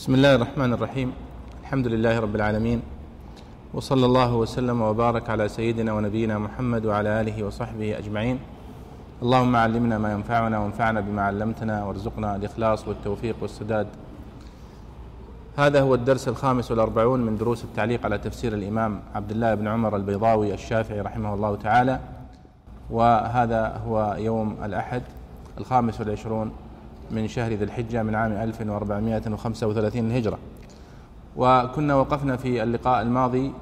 بسم الله الرحمن الرحيم. الحمد لله رب العالمين. وصلى الله وسلم وبارك على سيدنا ونبينا محمد وعلى آله وصحبه أجمعين. اللهم علمنا ما ينفعنا وانفعنا بما علمتنا وارزقنا الإخلاص والتوفيق والسداد. هذا هو الدرس الخامس والأربعون من دروس التعليق على تفسير الإمام عبد الله بن عمر البيضاوي الشافعي رحمه الله تعالى. وهذا هو يوم الأحد الخامس والعشرون من شهر ذي الحجة من عام 1435 الهجرة. وكنا وقفنا في اللقاء الماضي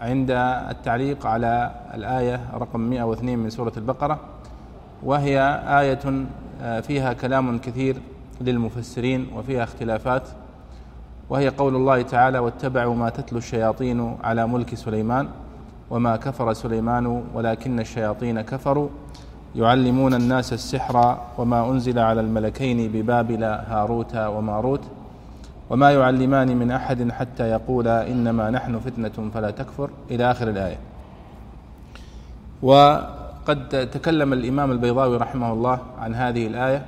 عند التعليق على الآية رقم 102 من سورة البقرة وهي آية فيها كلام كثير للمفسرين وفيها اختلافات وهي قول الله تعالى واتبعوا ما تتلو الشياطين على ملك سليمان وما كفر سليمان ولكن الشياطين كفروا يعلمون الناس السحر وما أنزل على الملكين ببابل هاروت وماروت وما يعلمان من أحد حتى يقولا إنما نحن فتنة فلا تكفر. إلى آخر الآية. وقد تكلم الإمام البيضاوي رحمه الله عن هذه الآية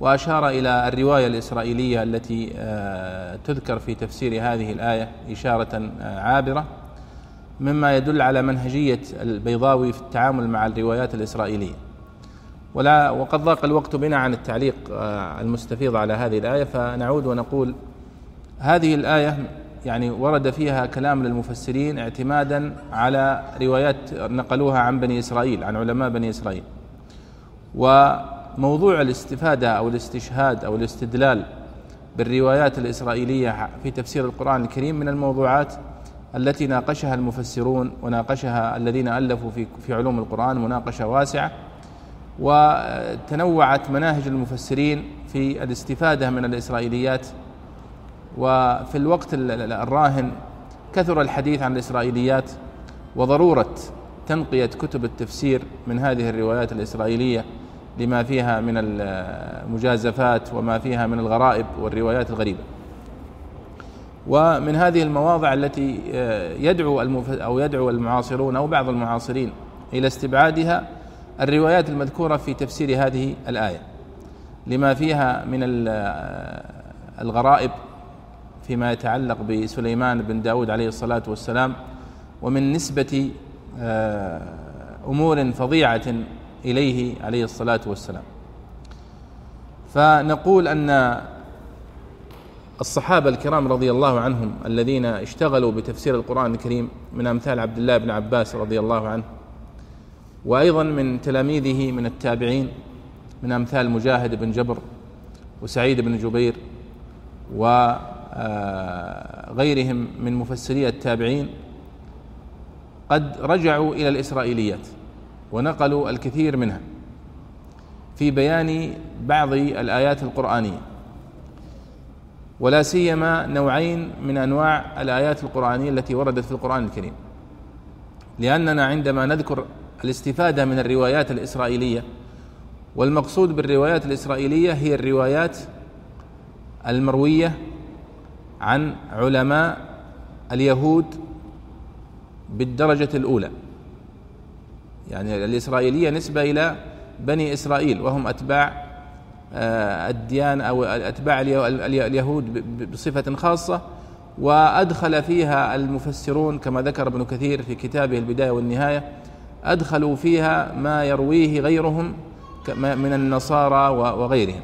وأشار إلى الرواية الإسرائيلية التي آه، تذكر في تفسير هذه الآية إشارة آه، عابرة مما يدل على منهجية البيضاوي في التعامل مع الروايات الإسرائيلية. ولا وقد ضاق الوقت بنا عن التعليق آه، المستفيض على هذه الآية فنعود ونقول هذه الآية يعني ورد فيها كلام للمفسرين اعتمادا على روايات نقلوها عن بني إسرائيل عن علماء بني إسرائيل. وموضوع الاستفادة أو الاستشهاد أو الاستدلال بالروايات الإسرائيلية في تفسير القرآن الكريم من الموضوعات التي ناقشها المفسرون وناقشها الذين ألفوا في في علوم القرآن مناقشة واسعة. وتنوعت مناهج المفسرين في الاستفادة من الإسرائيليات. وفي الوقت الراهن كثر الحديث عن الإسرائيليات وضرورة تنقية كتب التفسير من هذه الروايات الإسرائيلية لما فيها من المجازفات وما فيها من الغرائب والروايات الغريبة. ومن هذه المواضع التي يدعو أو يدعو المعاصرون أو بعض المعاصرين إلى استبعادها الروايات المذكورة في تفسير هذه الآية لما فيها من الغرائب فيما يتعلق بسليمان بن داود عليه الصلاة والسلام ومن نسبة آه، أمور فظيعة إليه عليه الصلاة والسلام. فنقول أن الصحابة الكرام رضي الله عنهم الذين اشتغلوا بتفسير القرآن الكريم من أمثال عبد الله بن عباس رضي الله عنه وأيضا من تلاميذه من التابعين من أمثال مجاهد بن جبر وسعيد بن جبير وغيرهم من مفسري التابعين قد رجعوا إلى الإسرائيليات ونقلوا الكثير منها في بيان بعض الآيات القرآنية. ولا سيما نوعين من أنواع الآيات القرآنية التي وردت في القرآن الكريم لأننا عندما نذكر الاستفادة من الروايات الإسرائيلية والمقصود بالروايات الإسرائيلية هي الروايات المروية عن علماء اليهود بالدرجة الأولى. يعني الإسرائيلية نسبة إلى بني إسرائيل وهم أتباع آه، الديان أو أتباع اليهود بصفة خاصة وأدخل فيها المفسرون كما ذكر ابن كثير في كتابه البداية والنهاية أدخلوا فيها ما يرويه غيرهم من النصارى وغيرهم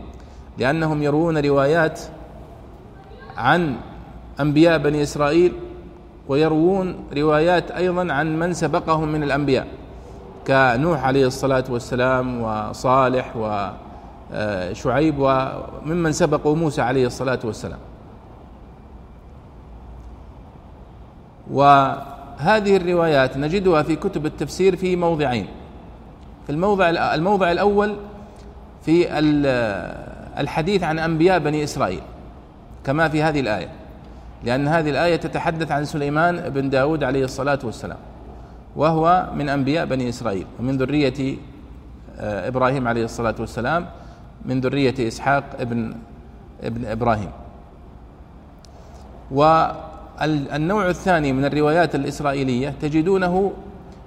لأنهم يروون روايات عن أنبياء بني إسرائيل ويروون روايات أيضا عن من سبقهم من الأنبياء كنوح عليه الصلاة والسلام وصالح وشعيب وممن سبقوا موسى عليه الصلاة والسلام. وهذه الروايات نجدها في كتب التفسير في موضعين. في الموضع الموضع الأول في الحديث عن أنبياء بني إسرائيل كما في هذه الآية لأن هذه الآية تتحدث عن سليمان بن داود عليه الصلاة والسلام وهو من أنبياء بني إسرائيل ومن ذرية آه، إبراهيم عليه الصلاة والسلام من ذرية إسحاق ابن ابن إبراهيم. والنوع الثاني من الروايات الإسرائيلية تجدونه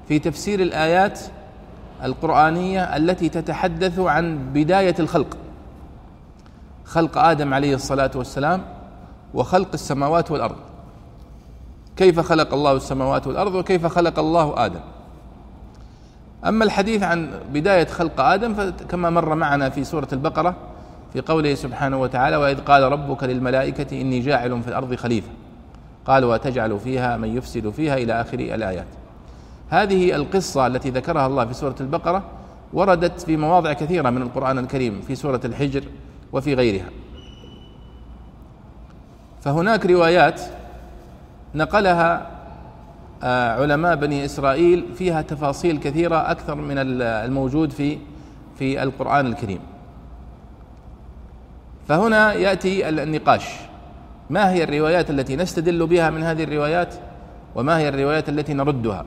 في تفسير الآيات القرآنية التي تتحدث عن بداية الخلق. خلق آدم عليه الصلاة والسلام وخلق السماوات والأرض. كيف خلق الله السماوات والأرض وكيف خلق الله آدم؟ أما الحديث عن بداية خلق آدم فكما مر معنا في سورة البقرة في قوله سبحانه وتعالى وإذ قال ربك للملائكة إني جاعل في الأرض خليفة. قالوا وتجعل فيها من يفسد فيها إلى آخر الآيات. هذه القصة التي ذكرها الله في سورة البقرة وردت في مواضع كثيرة من القرآن الكريم في سورة الحجر وفي غيرها. فهناك روايات نقلها آه، علماء بني إسرائيل فيها تفاصيل كثيرة أكثر من الموجود في في القرآن الكريم. فهنا يأتي النقاش. ما هي الروايات التي نستدل بها من هذه الروايات؟ وما هي الروايات التي نردها؟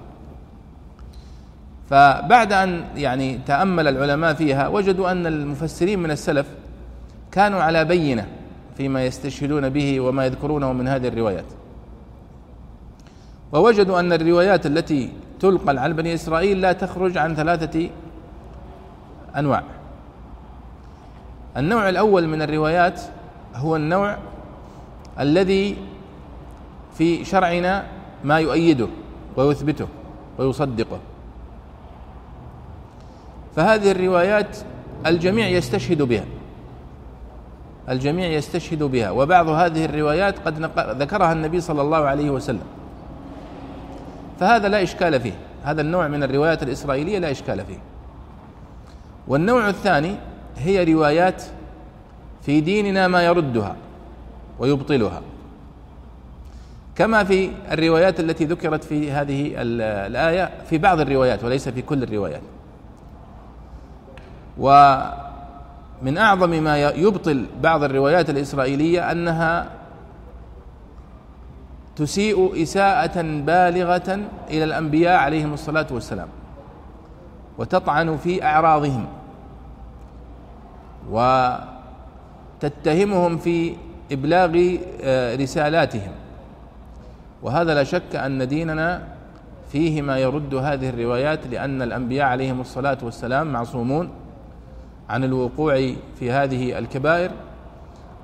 فبعد أن يعني تأمل العلماء فيها وجدوا أن المفسرين من السلف كانوا على بينة فيما يستشهدون به وما يذكرونه من هذه الروايات. ووجدوا أن الروايات التي تلقى على بني إسرائيل لا تخرج عن ثلاثة أنواع. النوع الأول من الروايات هو النوع الذي في شرعنا ما يؤيده ويثبته ويصدقه. فهذه الروايات الجميع يستشهد بها. الجميع يستشهد بها. وبعض هذه الروايات قد ذكرها النبي صلى الله عليه وسلم. فهذا لا إشكال فيه. هذا النوع من الروايات الإسرائيلية لا إشكال فيه. والنوع الثاني هي روايات في ديننا ما يردها. ويبطلها. كما في الروايات التي ذكرت في هذه الآية في بعض الروايات وليس في كل الروايات. ومن أعظم ما يبطل بعض الروايات الإسرائيلية أنها تسيء إساءة بالغة إلى الأنبياء عليهم الصلاة والسلام وتطعن في أعراضهم وتتهمهم في إبلاغ آه، رسالاتهم. وهذا لا شك أن ديننا فيه ما يرد هذه الروايات لأن الأنبياء عليهم الصلاة والسلام معصومون عن الوقوع في هذه الكبائر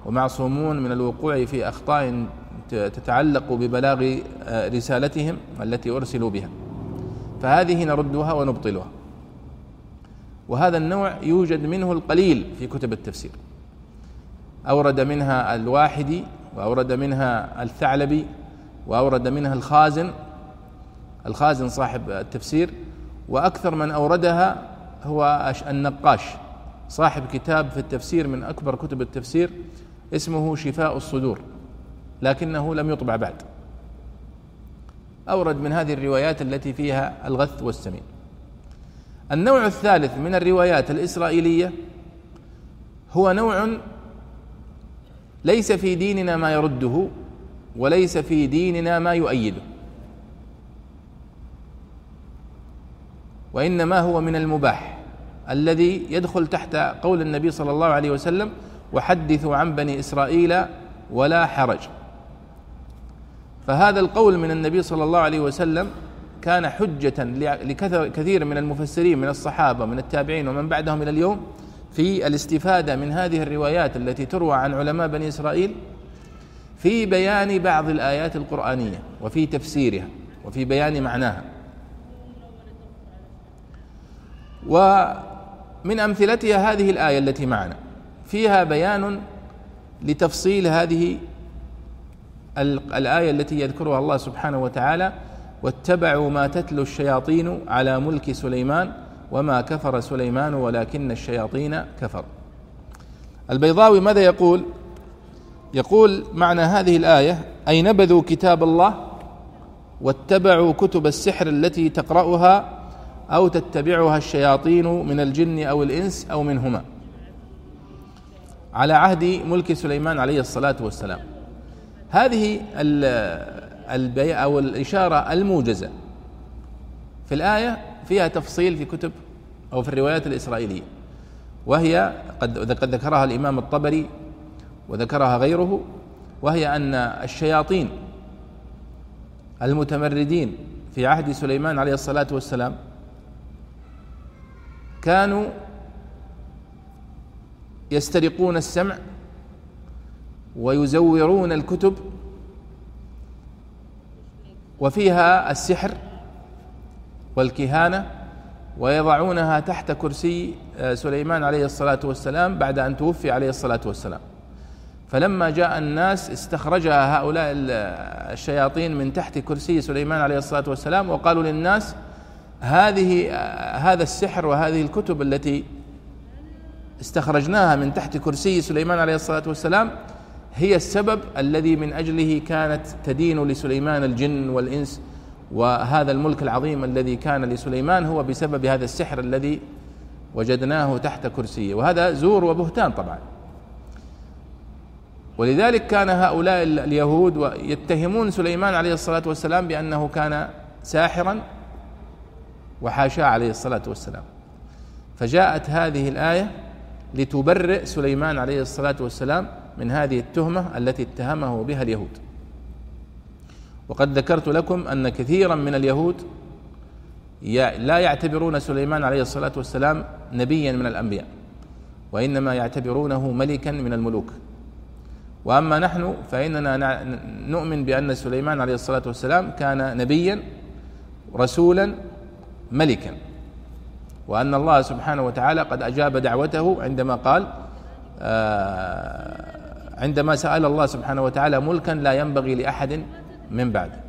ومعصومون من الوقوع في أخطاء تتعلق ببلاغ آه، رسالتهم التي أرسلوا بها. فهذه نردها ونبطلها. وهذا النوع يوجد منه القليل في كتب التفسير. أورد منها الواحدي وأورد منها الثعلبي وأورد منها الخازن. الخازن صاحب التفسير. وأكثر من أوردها هو النقاش صاحب كتاب في التفسير من أكبر كتب التفسير اسمه شفاء الصدور لكنه لم يطبع بعد. أورد من هذه الروايات التي فيها الغث والسمين. النوع الثالث من الروايات الإسرائيلية هو نوع ليس في ديننا ما يرده وليس في ديننا ما يؤيده. وإنما هو من المباح الذي يدخل تحت قول النبي صلى الله عليه وسلم وحدثوا عن بني إسرائيل ولا حرج. فهذا القول من النبي صلى الله عليه وسلم كان حجة لكثير من المفسرين من الصحابة من التابعين ومن بعدهم إلى اليوم في الاستفادة من هذه الروايات التي تروى عن علماء بني إسرائيل في بيان بعض الآيات القرآنية وفي تفسيرها وفي بيان معناها. ومن أمثلتها هذه الآية التي معنا. فيها بيان لتفصيل هذه الآية التي يذكرها الله سبحانه وتعالى واتبعوا ما تتلو الشياطين على ملك سليمان وما كفر سليمان ولكن الشياطين كفر البيضاوي ماذا يقول؟ يقول معنى هذه الآية أي نبذوا كتاب الله واتبعوا كتب السحر التي تقرأها أو تتبعها الشياطين من الجن أو الإنس أو منهما؟ على عهد ملك سليمان عليه الصلاة والسلام. هذه البيع أو الإشارة الموجزة في الآية فيها تفصيل في كتب أو في الروايات الإسرائيلية. وهي قد قد ذكرها الإمام الطبري وذكرها غيره وهي أن الشياطين المتمردين في عهد سليمان عليه الصلاة والسلام كانوا يسترقون السمع ويزورون الكتب وفيها السحر والكهانة ويضعونها تحت كرسي آه، سليمان عليه الصلاة والسلام بعد أن توفي عليه الصلاة والسلام. فلما جاء الناس استخرجها هؤلاء الشياطين من تحت كرسي سليمان عليه الصلاة والسلام وقالوا للناس هذه آه، هذا السحر وهذه الكتب التي استخرجناها من تحت كرسي سليمان عليه الصلاة والسلام هي السبب الذي من أجله كانت تدين لسليمان الجن والإنس وهذا الملك العظيم الذي كان لسليمان هو بسبب هذا السحر الذي وجدناه تحت كرسيه. وهذا زور وبهتان طبعا. ولذلك كان هؤلاء اليهود يتهمون سليمان عليه الصلاة والسلام بأنه كان ساحرا وحاشاه عليه الصلاة والسلام. فجاءت هذه الآية لتبرئ سليمان عليه الصلاة والسلام من هذه التهمة التي اتهمه بها اليهود. وقد ذكرت لكم أن كثيرا من اليهود لا يعتبرون سليمان عليه الصلاة والسلام نبيا من الأنبياء وإنما يعتبرونه ملكا من الملوك. وأما نحن فإننا نؤمن بأن سليمان عليه الصلاة والسلام كان نبيا رسولا ملكا. وأن الله سبحانه وتعالى قد أجاب دعوته عندما قال آه، عندما سأل الله سبحانه وتعالى ملكا لا ينبغي لأحد من بعده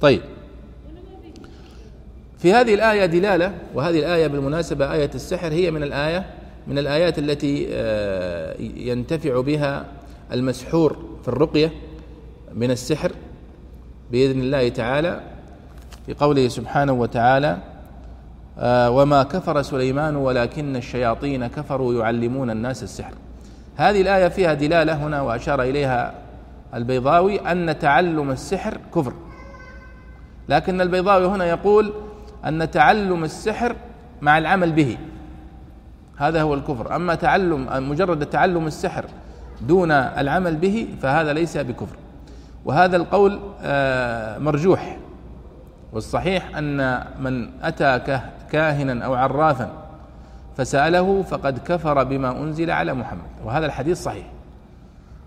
طيب. في هذه الآية دلالة وهذه الآية بالمناسبة آية السحر هي من الآية من الآيات التي آه، ينتفع بها المسحور في الرقية من السحر بإذن الله تعالى في قوله سبحانه وتعالى آه وما كفر سليمان ولكن الشياطين كفروا يعلمون الناس السحر. هذه الآية فيها دلالة هنا وأشار إليها البيضاوي أن تعلم السحر كفر. لكن البيضاوي هنا يقول أن تعلم السحر مع العمل به. هذا هو الكفر. أما تعلم مجرد تعلم السحر دون العمل به فهذا ليس بكفر. وهذا القول آه، مرجوح. والصحيح أن من أتى كاهنا أو عرافا فسأله فقد كفر بما أنزل على محمد. وهذا الحديث صحيح.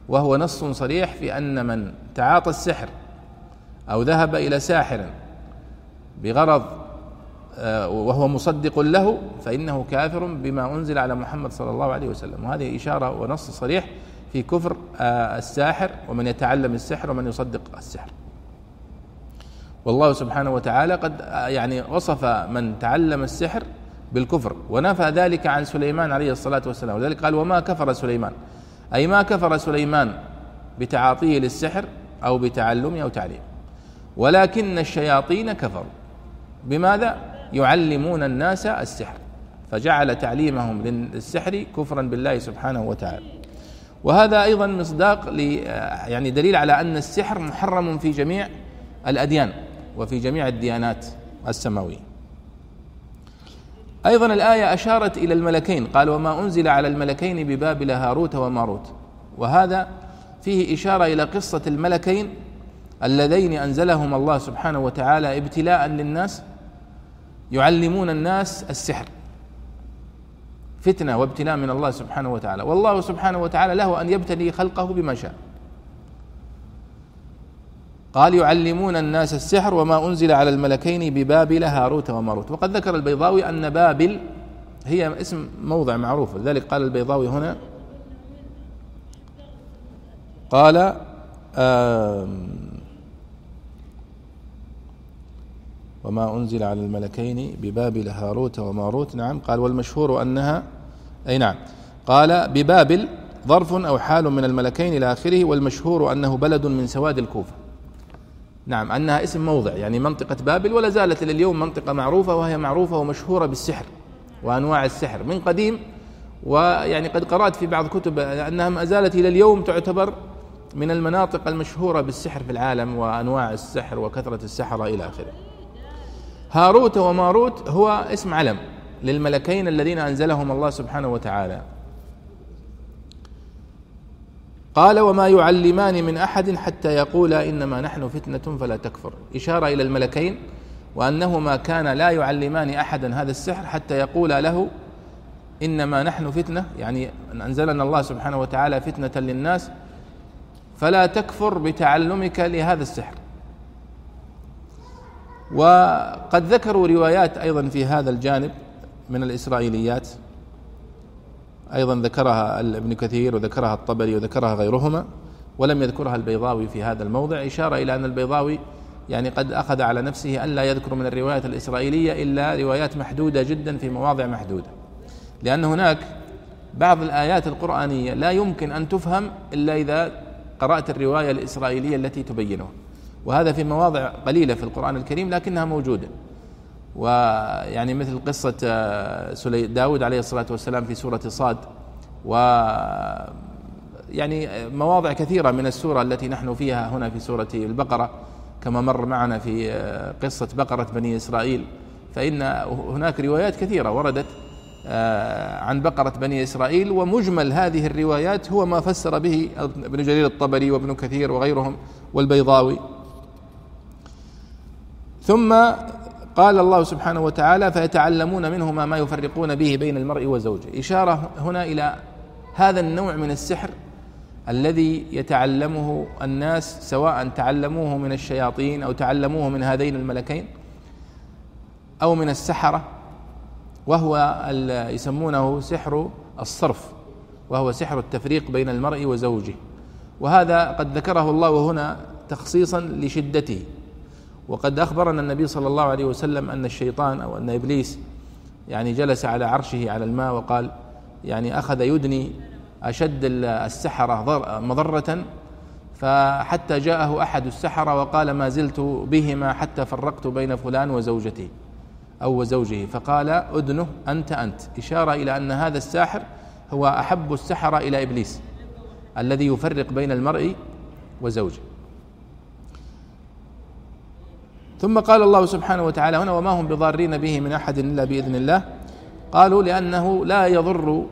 وهو نص صريح في أن من تعاطى السحر أو ذهب إلى ساحر بغرض آه، وهو مصدق له فإنه كافر بما أنزل على محمد صلى الله عليه وسلم. وهذه إشارة ونص صريح في كفر آه، الساحر ومن يتعلم السحر ومن يصدق السحر. والله سبحانه وتعالى قد آه، يعني وصف من تعلم السحر بالكفر ونفى ذلك عن سليمان عليه الصلاة والسلام. ولذلك قال وما كفر سليمان. أي ما كفر سليمان بتعاطيه للسحر أو بتعلمه أو تعليمه. ولكن الشياطين كفروا. بماذا؟ يعلمون الناس السحر. فجعل تعليمهم للسحر كفرا بالله سبحانه وتعالى. وهذا أيضا مصداق يعني دليل على أن السحر محرم في جميع الأديان وفي جميع الديانات السماوية. أيضا الآية أشارت إلى الملكين. قال وما أنزل على الملكين ببابل هاروت وماروت. وهذا فيه إشارة إلى قصة الملكين اللذين انزلهما الله سبحانه وتعالى ابتلاء للناس يعلمون الناس السحر فتنة وابتلاء من الله سبحانه وتعالى. والله سبحانه وتعالى له أن يبتلي خلقه بما شاء. قال يعلمون الناس السحر وما أنزل على الملكين ببابل هاروت وماروت. وقد ذكر البيضاوي أن بابل هي اسم موضع معروف. لذلك قال البيضاوي هنا قال وما أنزل على الملكين ببابل هاروت وماروت. نعم. قال والمشهور أنها أي نعم. قال ببابل ظرف أو حال من الملكين إلى آخره والمشهور أنه بلد من سواد الكوفة. نعم أنها اسم موضع يعني منطقة بابل ولا زالت إلى اليوم منطقة معروفة وهي معروفة ومشهورة بالسحر وأنواع السحر من قديم ويعني قد قرأت في بعض كتب أنها ما زالت إلى اليوم تعتبر من المناطق المشهورة بالسحر في العالم وأنواع السحر وكثرة السحرة إلى آخره. هاروت وماروت هو اسم علم للملكين الذين أنزلهم الله سبحانه وتعالى. قال وما يعلمان من أحد حتى يقولا إنما نحن فتنة فلا تكفر. إشارة إلى الملكين وأنهما كان لا يعلمان أحدا هذا السحر حتى يقولا له إنما نحن فتنة يعني أنزلنا الله سبحانه وتعالى فتنة للناس فلا تكفر بتعلمك لهذا السحر. وقد ذكروا روايات أيضا في هذا الجانب من الإسرائيليات. أيضا ذكرها ابن كثير وذكرها الطبري وذكرها غيرهما ولم يذكرها البيضاوي في هذا الموضع إشارة إلى أن البيضاوي يعني قد أخذ على نفسه الا يذكر من الروايات الإسرائيلية إلا روايات محدودة جدا في مواضع محدودة. لأن هناك بعض الآيات القرآنية لا يمكن أن تفهم إلا إذا قرأت الرواية الإسرائيلية التي تبينها. وهذا في مواضع قليلة في القرآن الكريم لكنها موجودة. ويعني مثل قصة آه، داود عليه الصلاة والسلام في سورة صاد و يعني مواضع كثيرة من السورة التي نحن فيها هنا في سورة البقرة كما مر معنا في آه، قصة بقرة بني إسرائيل. فإن هناك روايات كثيرة وردت آه، عن بقرة بني إسرائيل ومجمل هذه الروايات هو ما فسر به ابن جرير الطبري وابن كثير وغيرهم والبيضاوي. ثم قال الله سبحانه وتعالى فيتعلمون منهما ما يفرقون به بين المرء وزوجه. إشارة هنا إلى هذا النوع من السحر الذي يتعلمه الناس سواء تعلموه من الشياطين أو تعلموه من هذين الملكين أو من السحرة وهو يسمونه سحر الصرف وهو سحر التفريق بين المرء وزوجه. وهذا قد ذكره الله هنا تخصيصا لشدته. وقد أخبرنا النبي صلى الله عليه وسلم أن الشيطان أو أن إبليس يعني جلس على عرشه على الماء وقال يعني أخذ يدني أشد السحرة مضرة فحتى جاءه أحد السحرة وقال ما زلت بهما حتى فرقت بين فلان وزوجته أو وزوجه فقال أدنه أنت أنت إشارة إلى أن هذا الساحر هو أحب السحرة إلى إبليس الذي يفرق بين المرء وزوجه. ثم قال الله سبحانه وتعالى هنا وما هم بضارين به من أحد إلا بإذن الله. قالوا لأنه لا يضر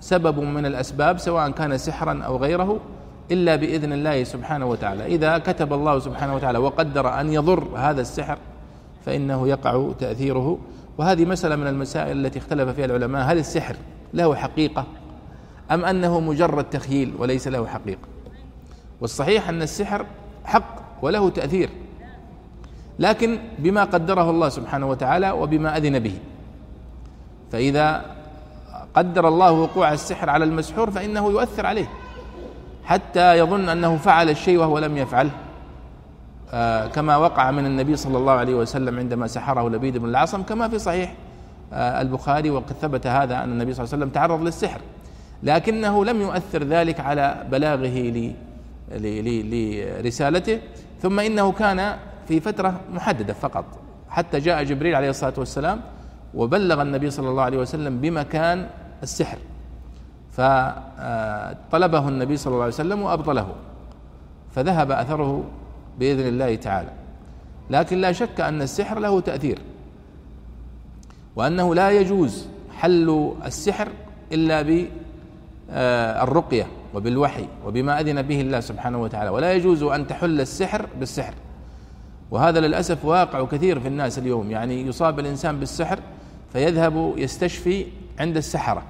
سبب من الأسباب سواء كان سحرا أو غيره إلا بإذن الله سبحانه وتعالى. إذا كتب الله سبحانه وتعالى وقدر أن يضر هذا السحر فإنه يقع تأثيره. وهذه مسألة من المسائل التي اختلف فيها العلماء. هل السحر له حقيقة أم أنه مجرد تخيل وليس له حقيقة؟ والصحيح أن السحر حق وله تأثير. لكن بما قدره الله سبحانه وتعالى وبما أذن به. فإذا قدر الله وقوع السحر على المسحور فإنه يؤثر عليه. حتى يظن أنه فعل الشيء وهو لم يفعله آه كما وقع من النبي صلى الله عليه وسلم عندما سحره لبيد بن العصم كما في صحيح آه البخاري وقد ثبت هذا أن النبي صلى الله عليه وسلم تعرض للسحر. لكنه لم يؤثر ذلك على بلاغه لرسالته. ثم إنه كان في فترة محددة فقط حتى جاء جبريل عليه الصلاة والسلام وبلغ النبي صلى الله عليه وسلم بمكان السحر فطلبه النبي صلى الله عليه وسلم وأبطله فذهب أثره بإذن الله تعالى. لكن لا شك أن السحر له تأثير وأنه لا يجوز حل السحر إلا بالرقية وبالوحي وبما أذن به الله سبحانه وتعالى ولا يجوز أن تحل السحر بالسحر. وهذا للأسف واقع كثير في الناس اليوم. يعني يصاب الإنسان بالسحر فيذهب يستشفي عند السحرة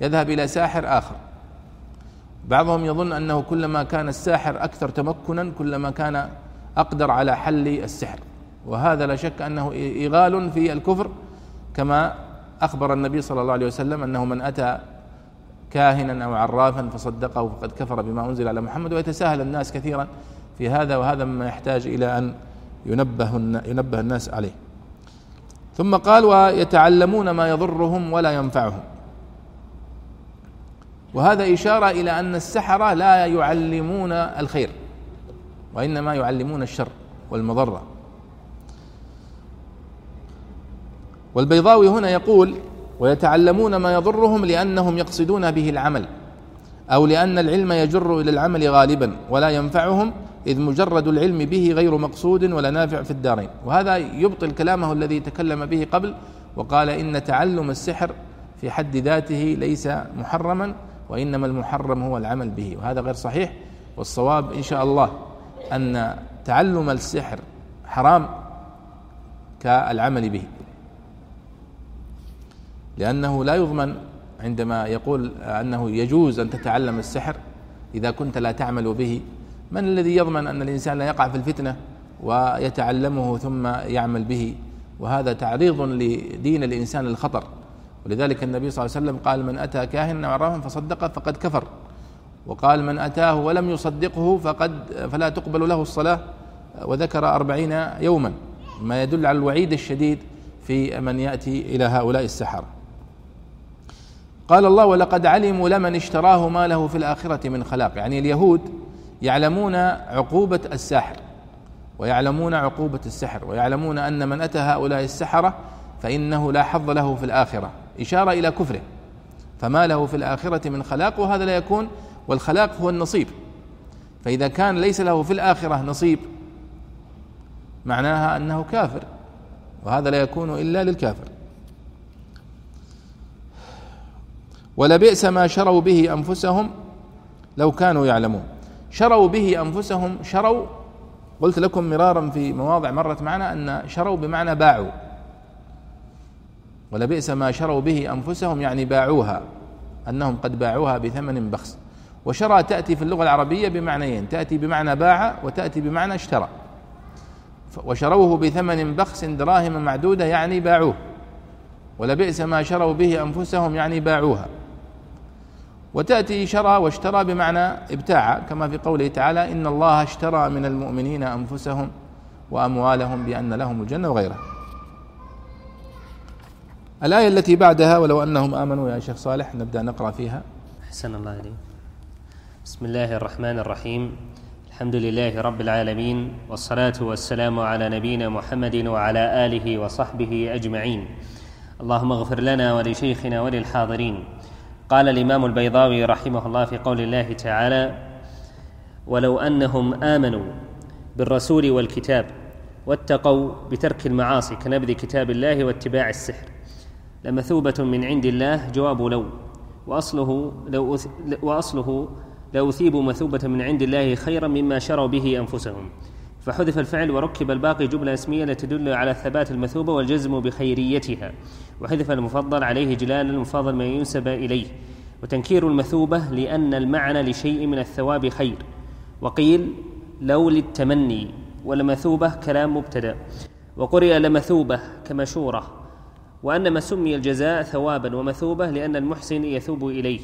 يذهب إلى ساحر آخر. بعضهم يظن أنه كلما كان الساحر أكثر تمكنا كلما كان أقدر على حل السحر. وهذا لا شك أنه إغال في الكفر كما أخبر النبي صلى الله عليه وسلم أنه من أتى كاهنا أو عرافا فصدقه فقد كفر بما أنزل على محمد. ويتساهل الناس كثيرا في هذا وهذا مما يحتاج إلى أن ينبه ينبه الناس عليه. ثم قال ويتعلمون ما يضرهم ولا ينفعهم. وهذا إشارة إلى أن السحرة لا يعلمون الخير وإنما يعلمون الشر والمضرة. والبيضاوي هنا يقول ويتعلمون ما يضرهم لأنهم يقصدون به العمل أو لأن العلم يجر إلى العمل غالبا ولا ينفعهم إذ مجرد العلم به غير مقصود ولا نافع في الدارين. وهذا يبطل كلامه الذي تكلم به قبل وقال إن تعلم السحر في حد ذاته ليس محرما وإنما المحرم هو العمل به. وهذا غير صحيح. والصواب إن شاء الله أن تعلم السحر حرام كالعمل به. لأنه لا يضمن عندما يقول أنه يجوز أن تتعلم السحر إذا كنت لا تعمل به من الذي يضمن أن الإنسان لا يقع في الفتنة ويتعلمه ثم يعمل به؟ وهذا تعريض لدين الإنسان للخطر ولذلك النبي صلى الله عليه وسلم قال من أتى كاهنا عرافا فصدقه فقد كفر. وقال من أتاه ولم يصدقه فقد فلا تقبل له الصلاة. وذكر أربعين يوما ما يدل على الوعيد الشديد في من يأتي إلى هؤلاء السحرة. قال الله ولقد علموا لمن اشتراه ما له في الآخرة من خلاق. يعني اليهود يعلمون عقوبة الساحر ويعلمون عقوبة السحر ويعلمون أن من أتى هؤلاء السحرة فإنه لا حظ له في الآخرة إشارة إلى كفره. فما له في الآخرة من خلاق وهذا لا يكون والخلاق هو النصيب. فإذا كان ليس له في الآخرة نصيب معناها أنه كافر وهذا لا يكون إلا للكافر. ولبئس ما شروا به أنفسهم لو كانوا يعلمون. شروا به أنفسهم شروا قلت لكم مرارا في مواضع مرت معنا أن شروا بمعنى باعوا. ولبئس ما شروا به أنفسهم يعني باعوها أنهم قد باعوها بثمن بخس. وشرى تأتي في اللغة العربية بمعنيين تأتي بمعنى باع وتأتي بمعنى اشترى. وشروه بثمن بخس دراهم معدودة يعني باعوه. ولبئس ما شروا به أنفسهم يعني باعوها. وتأتي شرى واشترى بمعنى ابتاع كما في قوله تعالى إن الله اشترى من المؤمنين أنفسهم وأموالهم بأن لهم الجنة وغيرها. الآية التي بعدها ولو أنهم آمنوا يا شيخ صالح نبدأ نقرأ فيها. أحسن الله عليك بسم الله الرحمن الرحيم. الحمد لله رب العالمين والصلاة والسلام على نبينا محمد وعلى آله وصحبه أجمعين. اللهم اغفر لنا ولشيخنا وللحاضرين. قال الإمام البيضاوي رحمه الله في قول الله تعالى ولو أنهم آمنوا بالرسول والكتاب واتقوا بترك المعاصي كنبذ كتاب الله واتباع السحر لمثوبة من عند الله جواب لو. وأصله لو وأصله لو أثيبوا مثوبة من عند الله خيرا مما شروا به أنفسهم. فحذف الفعل وركب الباقي جملة اسمية لتدل على ثبات المثوبة والجزم بخيريتها. وحذف المفضل عليه جلال المفضل ما ينسب إليه. وتنكير المثوبة لأن المعنى لشيء من الثواب خير. وقيل لو للتمني ولمثوبة كلام مبتدأ. وقرئ لمثوبة كمشورة. وأنما سمي الجزاء ثوابا ومثوبة لأن المحسن يثوب إليه.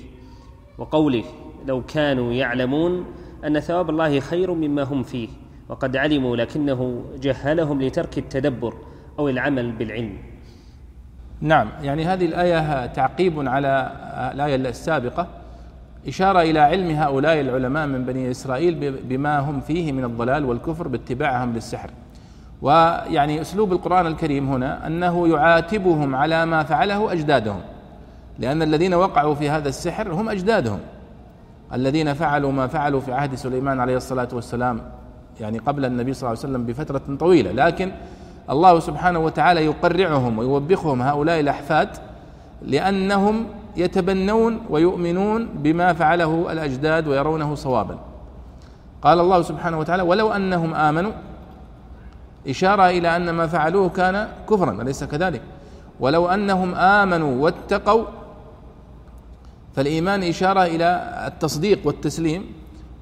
وقوله لو كانوا يعلمون أن ثواب الله خير مما هم فيه. وقد علموا لكنه جهلهم لترك التدبر أو العمل بالعلم. نعم يعني هذه الآية تعقيب على الآية السابقة إشارة إلى علم هؤلاء العلماء من بني إسرائيل بما هم فيه من الضلال والكفر باتباعهم للسحر. ويعني أسلوب القرآن الكريم هنا أنه يعاتبهم على ما فعله أجدادهم لأن الذين وقعوا في هذا السحر هم أجدادهم. الذين فعلوا ما فعلوا في عهد سليمان عليه الصلاة والسلام يعني قبل النبي صلى الله عليه وسلم بفترة طويلة لكن الله سبحانه وتعالى يقرعهم ويوبخهم هؤلاء الأحفاد لأنهم يتبنون ويؤمنون بما فعله الأجداد ويرونه صوابا. قال الله سبحانه وتعالى ولو أنهم آمنوا إشارة إلى أن ما فعلوه كان كفرا أليس كذلك؟ ولو أنهم آمنوا واتقوا فالإيمان إشارة إلى التصديق والتسليم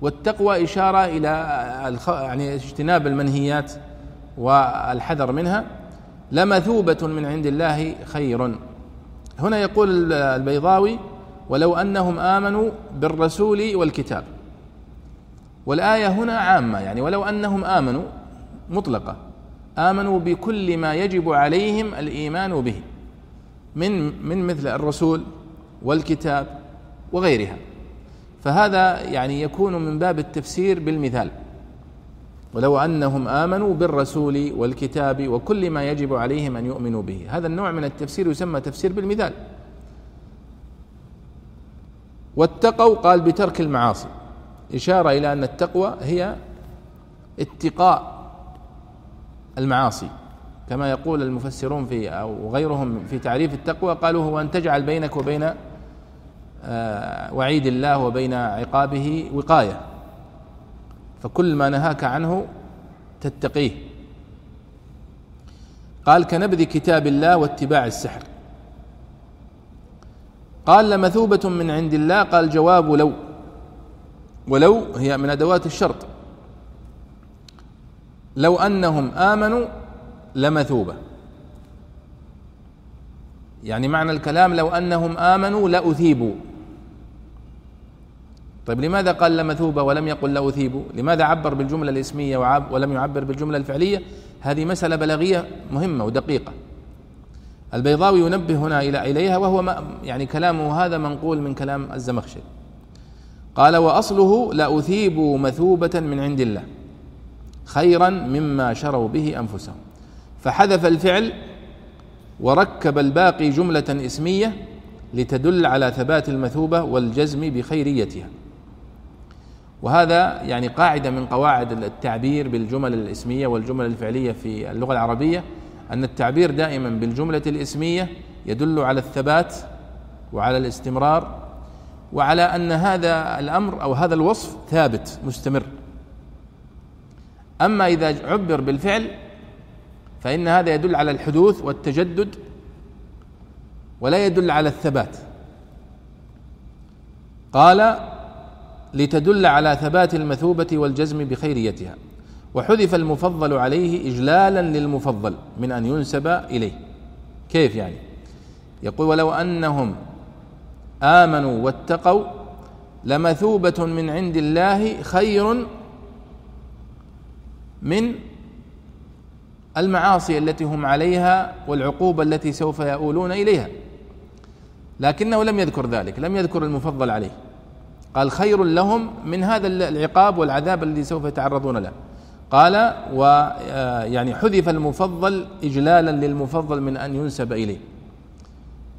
والتقوى إشارة إلى يعني اجتناب المنهيات والحذر منها. لمثوبة من عند الله خير. هنا يقول البيضاوي ولو أنهم آمنوا بالرسول والكتاب والآية هنا عامة يعني ولو أنهم آمنوا مطلقة. آمنوا بكل ما يجب عليهم الإيمان به من من مثل الرسول والكتاب وغيرها. فهذا يعني يكون من باب التفسير بالمثال. ولو أنهم آمنوا بالرسول والكتاب وكل ما يجب عليهم أن يؤمنوا به. هذا النوع من التفسير يسمى تفسير بالمثال. واتقوا قال بترك المعاصي. إشارة إلى أن التقوى هي اتقاء المعاصي. كما يقول المفسرون في أو غيرهم في تعريف التقوى قالوا هو أن تجعل بينك وبين وعيد الله وبين عقابه وقاية. فكل ما نهاك عنه تتقيه. قال كنبذ كتاب الله واتباع السحر. قال لمثوبة من عند الله. قال جواب لو. ولو هي من أدوات الشرط. لو أنهم آمنوا لمثوبة يعني معنى الكلام لو أنهم آمنوا لأثيبوا. طيب لماذا قال لمثوبة ولم يقل لأثيبوا لماذا عبر بالجملة الإسمية ولم يعبر بالجملة الفعلية؟ هذه مسألة بلاغية مهمة ودقيقة. البيضاوي ينبه هنا إلى إليها وهو يعني كلامه هذا منقول من كلام الزمخشري. قال وأصله لأثيبوا مثوبة من عند الله خيرا مما شروا به أنفسهم. فحذف الفعل وركب الباقي جملة إسمية لتدل على ثبات المثوبة والجزم بخيريتها. وهذا يعني قاعدة من قواعد التعبير بالجمل الإسمية والجمل الفعلية في اللغة العربية أن التعبير دائما بالجملة الإسمية يدل على الثبات وعلى الاستمرار وعلى أن هذا الأمر أو هذا الوصف ثابت مستمر. أما إذا عبر بالفعل فإن هذا يدل على الحدوث والتجدد ولا يدل على الثبات. قال لتدل على ثبات المثوبة والجزم بخيريتها وحذف المفضل عليه إجلالا للمفضل من أن ينسب إليه. كيف يعني؟ يقول ولو أنهم آمنوا واتقوا لمثوبة من عند الله خير من المعاصي التي هم عليها والعقوبة التي سوف يؤولون إليها. لكنه لم يذكر ذلك لم يذكر المفضل عليه. قال خير لهم من هذا العقاب والعذاب الذي سوف يتعرضون له. قال ويعني حذف المفضل إجلالا للمفضل من أن ينسب إليه.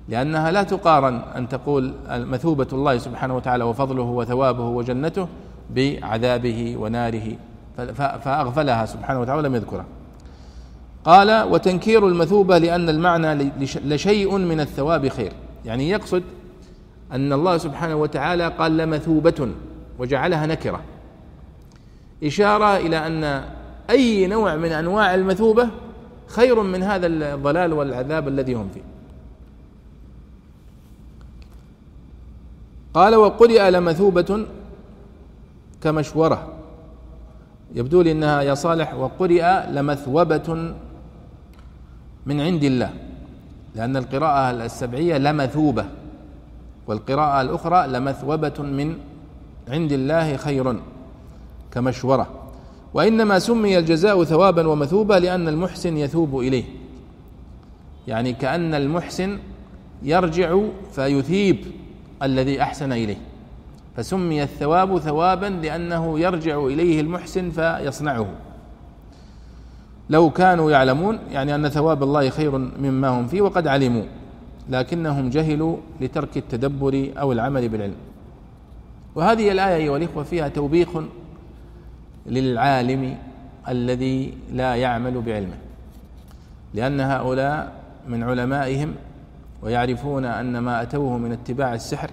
لأنها لا تقارن أن تقول مثوبة الله سبحانه وتعالى وفضله وثوابه وجنته بعذابه وناره. فأغفلها سبحانه وتعالى ولم يذكرها قال وتنكير المثوبة لأن المعنى لشيء من الثواب خير. يعني يقصد أن الله سبحانه وتعالى قال لمثوبة وجعلها نكرة. إشارة إلى أن أي نوع من أنواع المثوبة خير من هذا الضلال والعذاب الذي هم فيه. قال وقرئ لمثوبة كمشورة. يبدو لي إنها يا صالح وقرئ لمثوبة من عند الله. لأن القراءة السبعية لمثوبة والقراءة الأخرى لمثوبة من عند الله خير كمشورة. وإنما سمي الجزاء ثوابا ومثوبة لأن المحسن يثوب إليه. يعني كأن المحسن يرجع فيثيب الذي أحسن إليه. فسمي الثواب ثوابا لأنه يرجع إليه المحسن فيصنعه. لو كانوا يعلمون يعني أن ثواب الله خير مما هم فيه وقد علموا. لكنهم جهلوا لترك التدبر أو العمل بالعلم. وهذه الآية أيها الإخوة فيها توبيخ للعالم الذي لا يعمل بعلمه لأن هؤلاء من علمائهم ويعرفون أن ما أتوه من اتباع السحر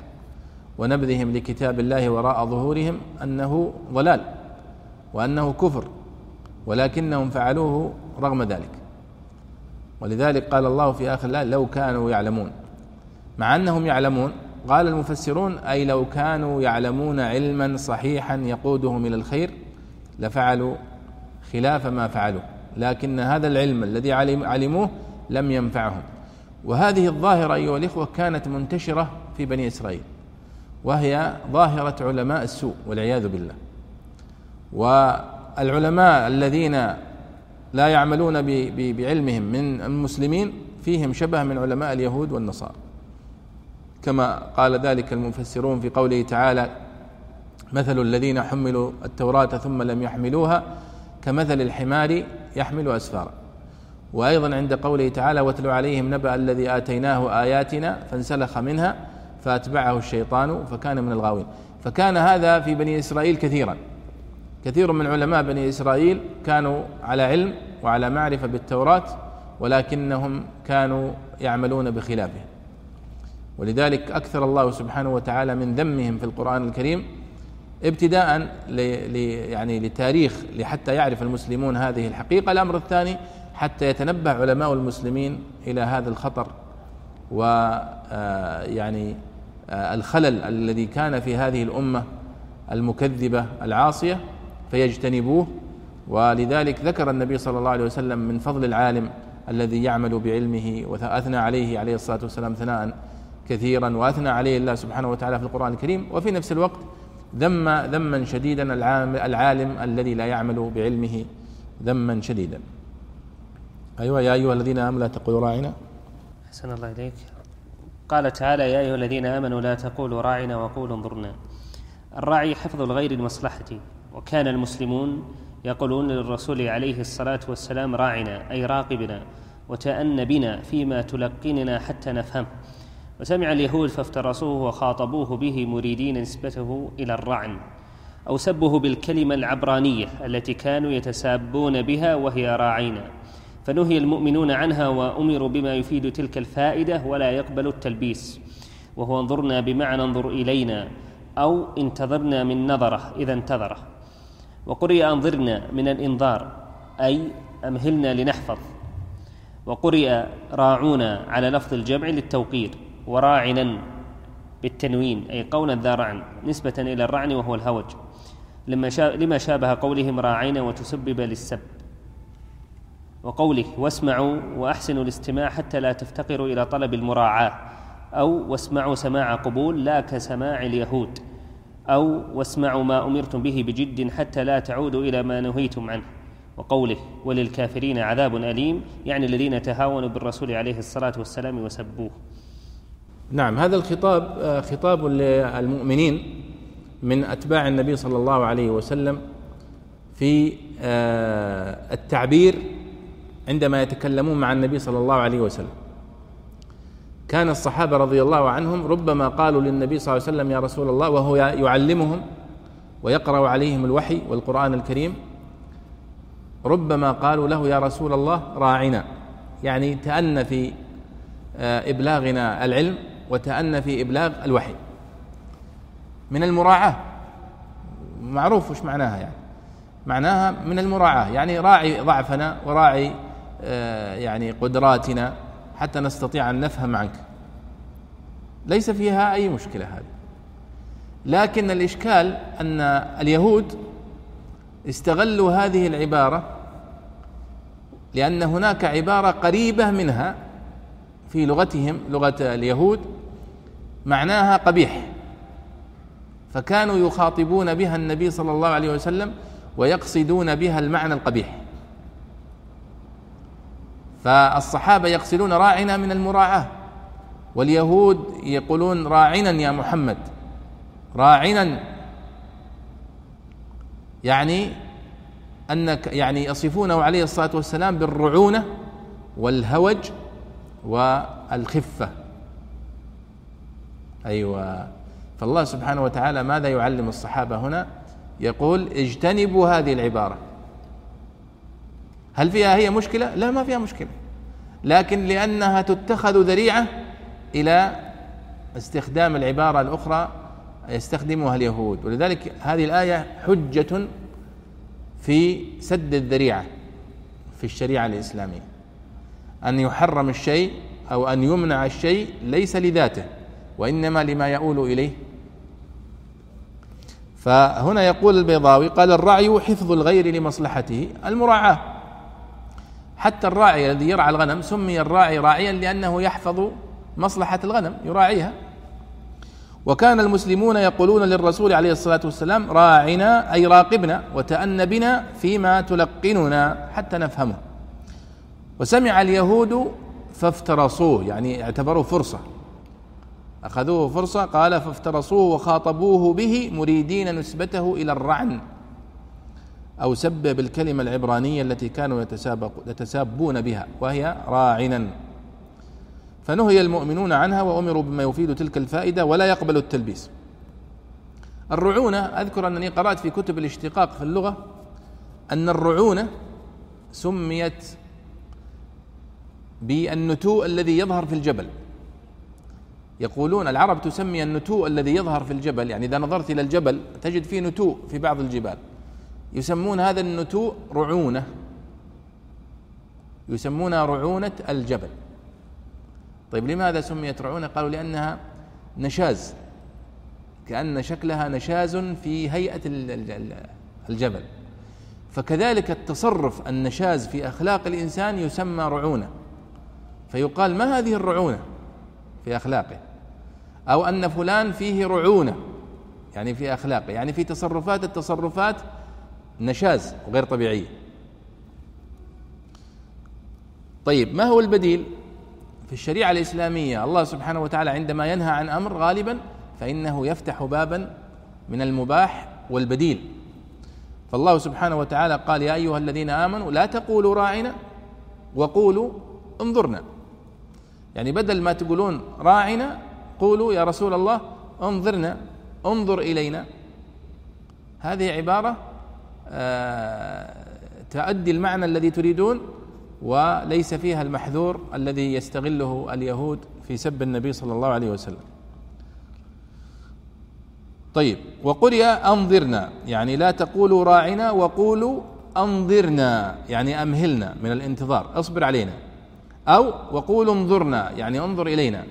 ونبذهم لكتاب الله وراء ظهورهم أنه ضلال وأنه كفر ولكنهم فعلوه رغم ذلك. ولذلك قال الله في آخر الآية لو كانوا يعلمون. مع أنهم يعلمون قال المفسرون أي لو كانوا يعلمون علما صحيحا يقودهم إلى الخير لفعلوا خلاف ما فعلوا لكن هذا العلم الذي علموه لم ينفعهم. وهذه الظاهرة أيها الإخوة كانت منتشرة في بني إسرائيل وهي ظاهرة علماء السوء والعياذ بالله. والعلماء الذين لا يعملون بعلمهم من المسلمين فيهم شبه من علماء اليهود والنصارى. كما قال ذلك المفسرون في قوله تعالى مثل الذين حملوا التوراة ثم لم يحملوها كمثل الحمار يحمل أسفارا. وأيضا عند قوله تعالى واتل عليهم نبأ الذي آتيناه آياتنا فانسلخ منها فأتبعه الشيطان فكان من الغاوين. فكان هذا في بني إسرائيل كثيرا. كثير من علماء بني إسرائيل كانوا على علم وعلى معرفة بالتوراة ولكنهم كانوا يعملون بخلافه. ولذلك أكثر الله سبحانه وتعالى من ذمهم في القرآن الكريم ابتداء ل يعني لتاريخ لحتى يعرف المسلمون هذه الحقيقة. الأمر الثاني حتى يتنبه علماء المسلمين إلى هذا الخطر ويعني آه، آه، الخلل الذي كان في هذه الأمة المكذبة العاصية. فيجتنبوه. ولذلك ذكر النبي صلى الله عليه وسلم من فضل العالم الذي يعمل بعلمه وأثنى عليه عليه الصلاة والسلام ثناء كثيرا وأثنى عليه الله سبحانه وتعالى في القرآن الكريم. وفي نفس الوقت ذم ذما شديدا العالم الذي لا يعمل بعلمه ذما شديدا. أيوة يا أيها الذين آمنوا لا تقولوا راعنا. أحسن الله إليك. قال تعالى يا أيها الذين آمنوا لا تقولوا راعنا وقولوا انظرنا. الراعي حفظ الغير لمصلحته وكان المسلمون يقولون للرسول عليه الصلاة والسلام راعنا أي راقبنا وتأن بنا فيما تلقننا حتى نفهم. وسمع اليهود فافترسوه وخاطبوه به مريدين نسبته إلى الرعن أو سبه بالكلمة العبرانية التي كانوا يتسابون بها وهي راعينا. فنهي المؤمنون عنها وأمروا بما يفيد تلك الفائدة ولا يقبل التلبيس. وهو انظرنا بمعنى انظر إلينا أو انتظرنا من نظرة إذا انتظره. وقرئ أنظرنا من الإنذار أي أمهلنا لنحفظ. وقرئ راعونا على لفظ الجمع للتوقير وراعنا بالتنوين أي قولا ذا رعن نسبة إلى الرعن وهو الهوج. لما لما شابه قولهم راعينا وتسبب للسب. وقوله واسمعوا وأحسنوا الاستماع حتى لا تفتقروا إلى طلب المراعاة أو واسمعوا سماع قبول لا كسماع اليهود. أو واسمعوا ما أمرتم به بجد حتى لا تعودوا إلى ما نهيتم عنه. وقوله وللكافرين عذاب أليم يعني الذين تهاونوا بالرسول عليه الصلاة والسلام وسبوه. نعم هذا الخطاب آه، خطاب للمؤمنين من أتباع النبي صلى الله عليه وسلم في آه، التعبير عندما يتكلمون مع النبي صلى الله عليه وسلم. كان الصحابة رضي الله عنهم ربما قالوا للنبي صلى الله عليه وسلم يا رسول الله. وهو يعلمهم ويقرأ عليهم الوحي والقرآن الكريم. ربما قالوا له يا رسول الله راعنا. يعني تأن في آه، إبلاغنا العلم وتأن في إبلاغ الوحي. من المراعاة. معروف وش معناها يعني؟ معناها من المراعاة. يعني راعي ضعفنا وراعي آه، يعني قدراتنا. حتى نستطيع أن نفهم عنك. ليس فيها أي مشكلة هذه. لكن الإشكال أن اليهود استغلوا هذه العبارة لأن هناك عبارة قريبة منها في لغتهم لغة اليهود معناها قبيح. فكانوا يخاطبون بها النبي صلى الله عليه وسلم ويقصدون بها المعنى القبيح. فالصحابة يقصدون راعنا من المراعاة واليهود يقولون راعنا يا محمد راعنا يعني أنك يعني يصفونه عليه الصلاة والسلام بالرعونة والهوج والخفة. أيوه. فالله سبحانه وتعالى ماذا يعلم الصحابة هنا؟ يقول اجتنبوا هذه العبارة. هل فيها هي مشكلة؟ لا ما فيها مشكلة. لكن لأنها تتخذ ذريعة إلى استخدام العبارة الأخرى يستخدمها اليهود. ولذلك هذه الآية حجة في سد الذريعة في الشريعة الإسلامية. أن يحرم الشيء أو أن يمنع الشيء ليس لذاته وإنما لما يؤول إليه. فهنا يقول البيضاوي قال الرعي حفظ الغير لمصلحته المراعاة. حتى الراعي الذي يرعى الغنم سمي الراعي راعيا لأنه يحفظ مصلحة الغنم يراعيها. وكان المسلمون يقولون للرسول عليه الصلاة والسلام راعنا أي راقبنا وتأن بنا فيما تلقننا حتى نفهمه. وسمع اليهود فافترصوه يعني اعتبروه فرصة. أخذوه فرصة قال فافترصوه وخاطبوه به مريدين نسبته إلى الرعن. أو سب بالكلمة العبرانية التي كانوا يتسابق يتسابون بها وهي راعنا. فنهي المؤمنون عنها وأمروا بما يفيد تلك الفائدة ولا يقبل التلبيس. الرعونة أذكر أنني قرأت في كتب الاشتقاق في اللغة أن الرعونة سميت بالنتوء الذي يظهر في الجبل. يقولون العرب تسمي النتوء الذي يظهر في الجبل يعني إذا نظرت إلى الجبل تجد فيه نتوء في بعض الجبال. يسمون هذا النتوء رعونة. يسمونها رعونة الجبل. طيب لماذا سميت رعونة؟ قالوا لأنها نشاز. كأن شكلها نشاز في هيئة الجبل. فكذلك التصرف النشاز في أخلاق الإنسان يسمى رعونة. فيقال ما هذه الرعونة في أخلاقه؟ أو أن فلان فيه رعونة. يعني في أخلاقه. يعني في تصرفات التصرفات نشاز وغير طبيعية طيب ما هو البديل؟ في الشريعة الإسلامية الله سبحانه وتعالى عندما ينهى عن أمر غالبا فإنه يفتح بابا من المباح والبديل. فالله سبحانه وتعالى قال يا أيها الذين آمنوا لا تقولوا راعنا وقولوا انظرنا. يعني بدل ما تقولون راعنا قولوا يا رسول الله انظرنا انظر إلينا. هذه عبارة تؤدي المعنى الذي تريدون وليس فيها المحذور الذي يستغله اليهود في سب النبي صلى الله عليه وسلم. طيب وقرئ أنظرنا يعني لا تقولوا راعنا وقولوا أنظرنا يعني أمهلنا من الانتظار اصبر علينا. أو وقولوا انظرنا يعني انظر إلينا.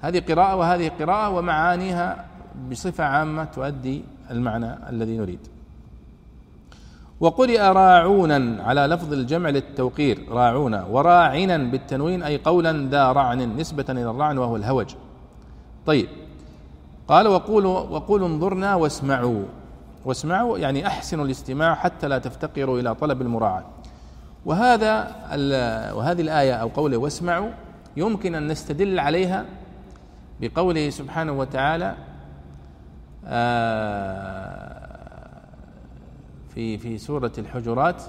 هذه قراءة وهذه قراءة ومعانيها بصفة عامة تؤدي المعنى الذي نريد. وقرئ راعونا على لفظ الجمع للتوقير راعونا وراعنا بالتنوين أي قولا ذا رعن نسبة إلى الرعن وهو الهوج. طيب قال وقولوا وقولوا انظرنا واسمعوا. واسمعوا يعني أحسنوا الاستماع حتى لا تفتقروا إلى طلب المراعاة. وهذا وهذه الآية أو قوله واسمعوا يمكن أن نستدل عليها بقوله سبحانه وتعالى آه، في في سورة الحجرات.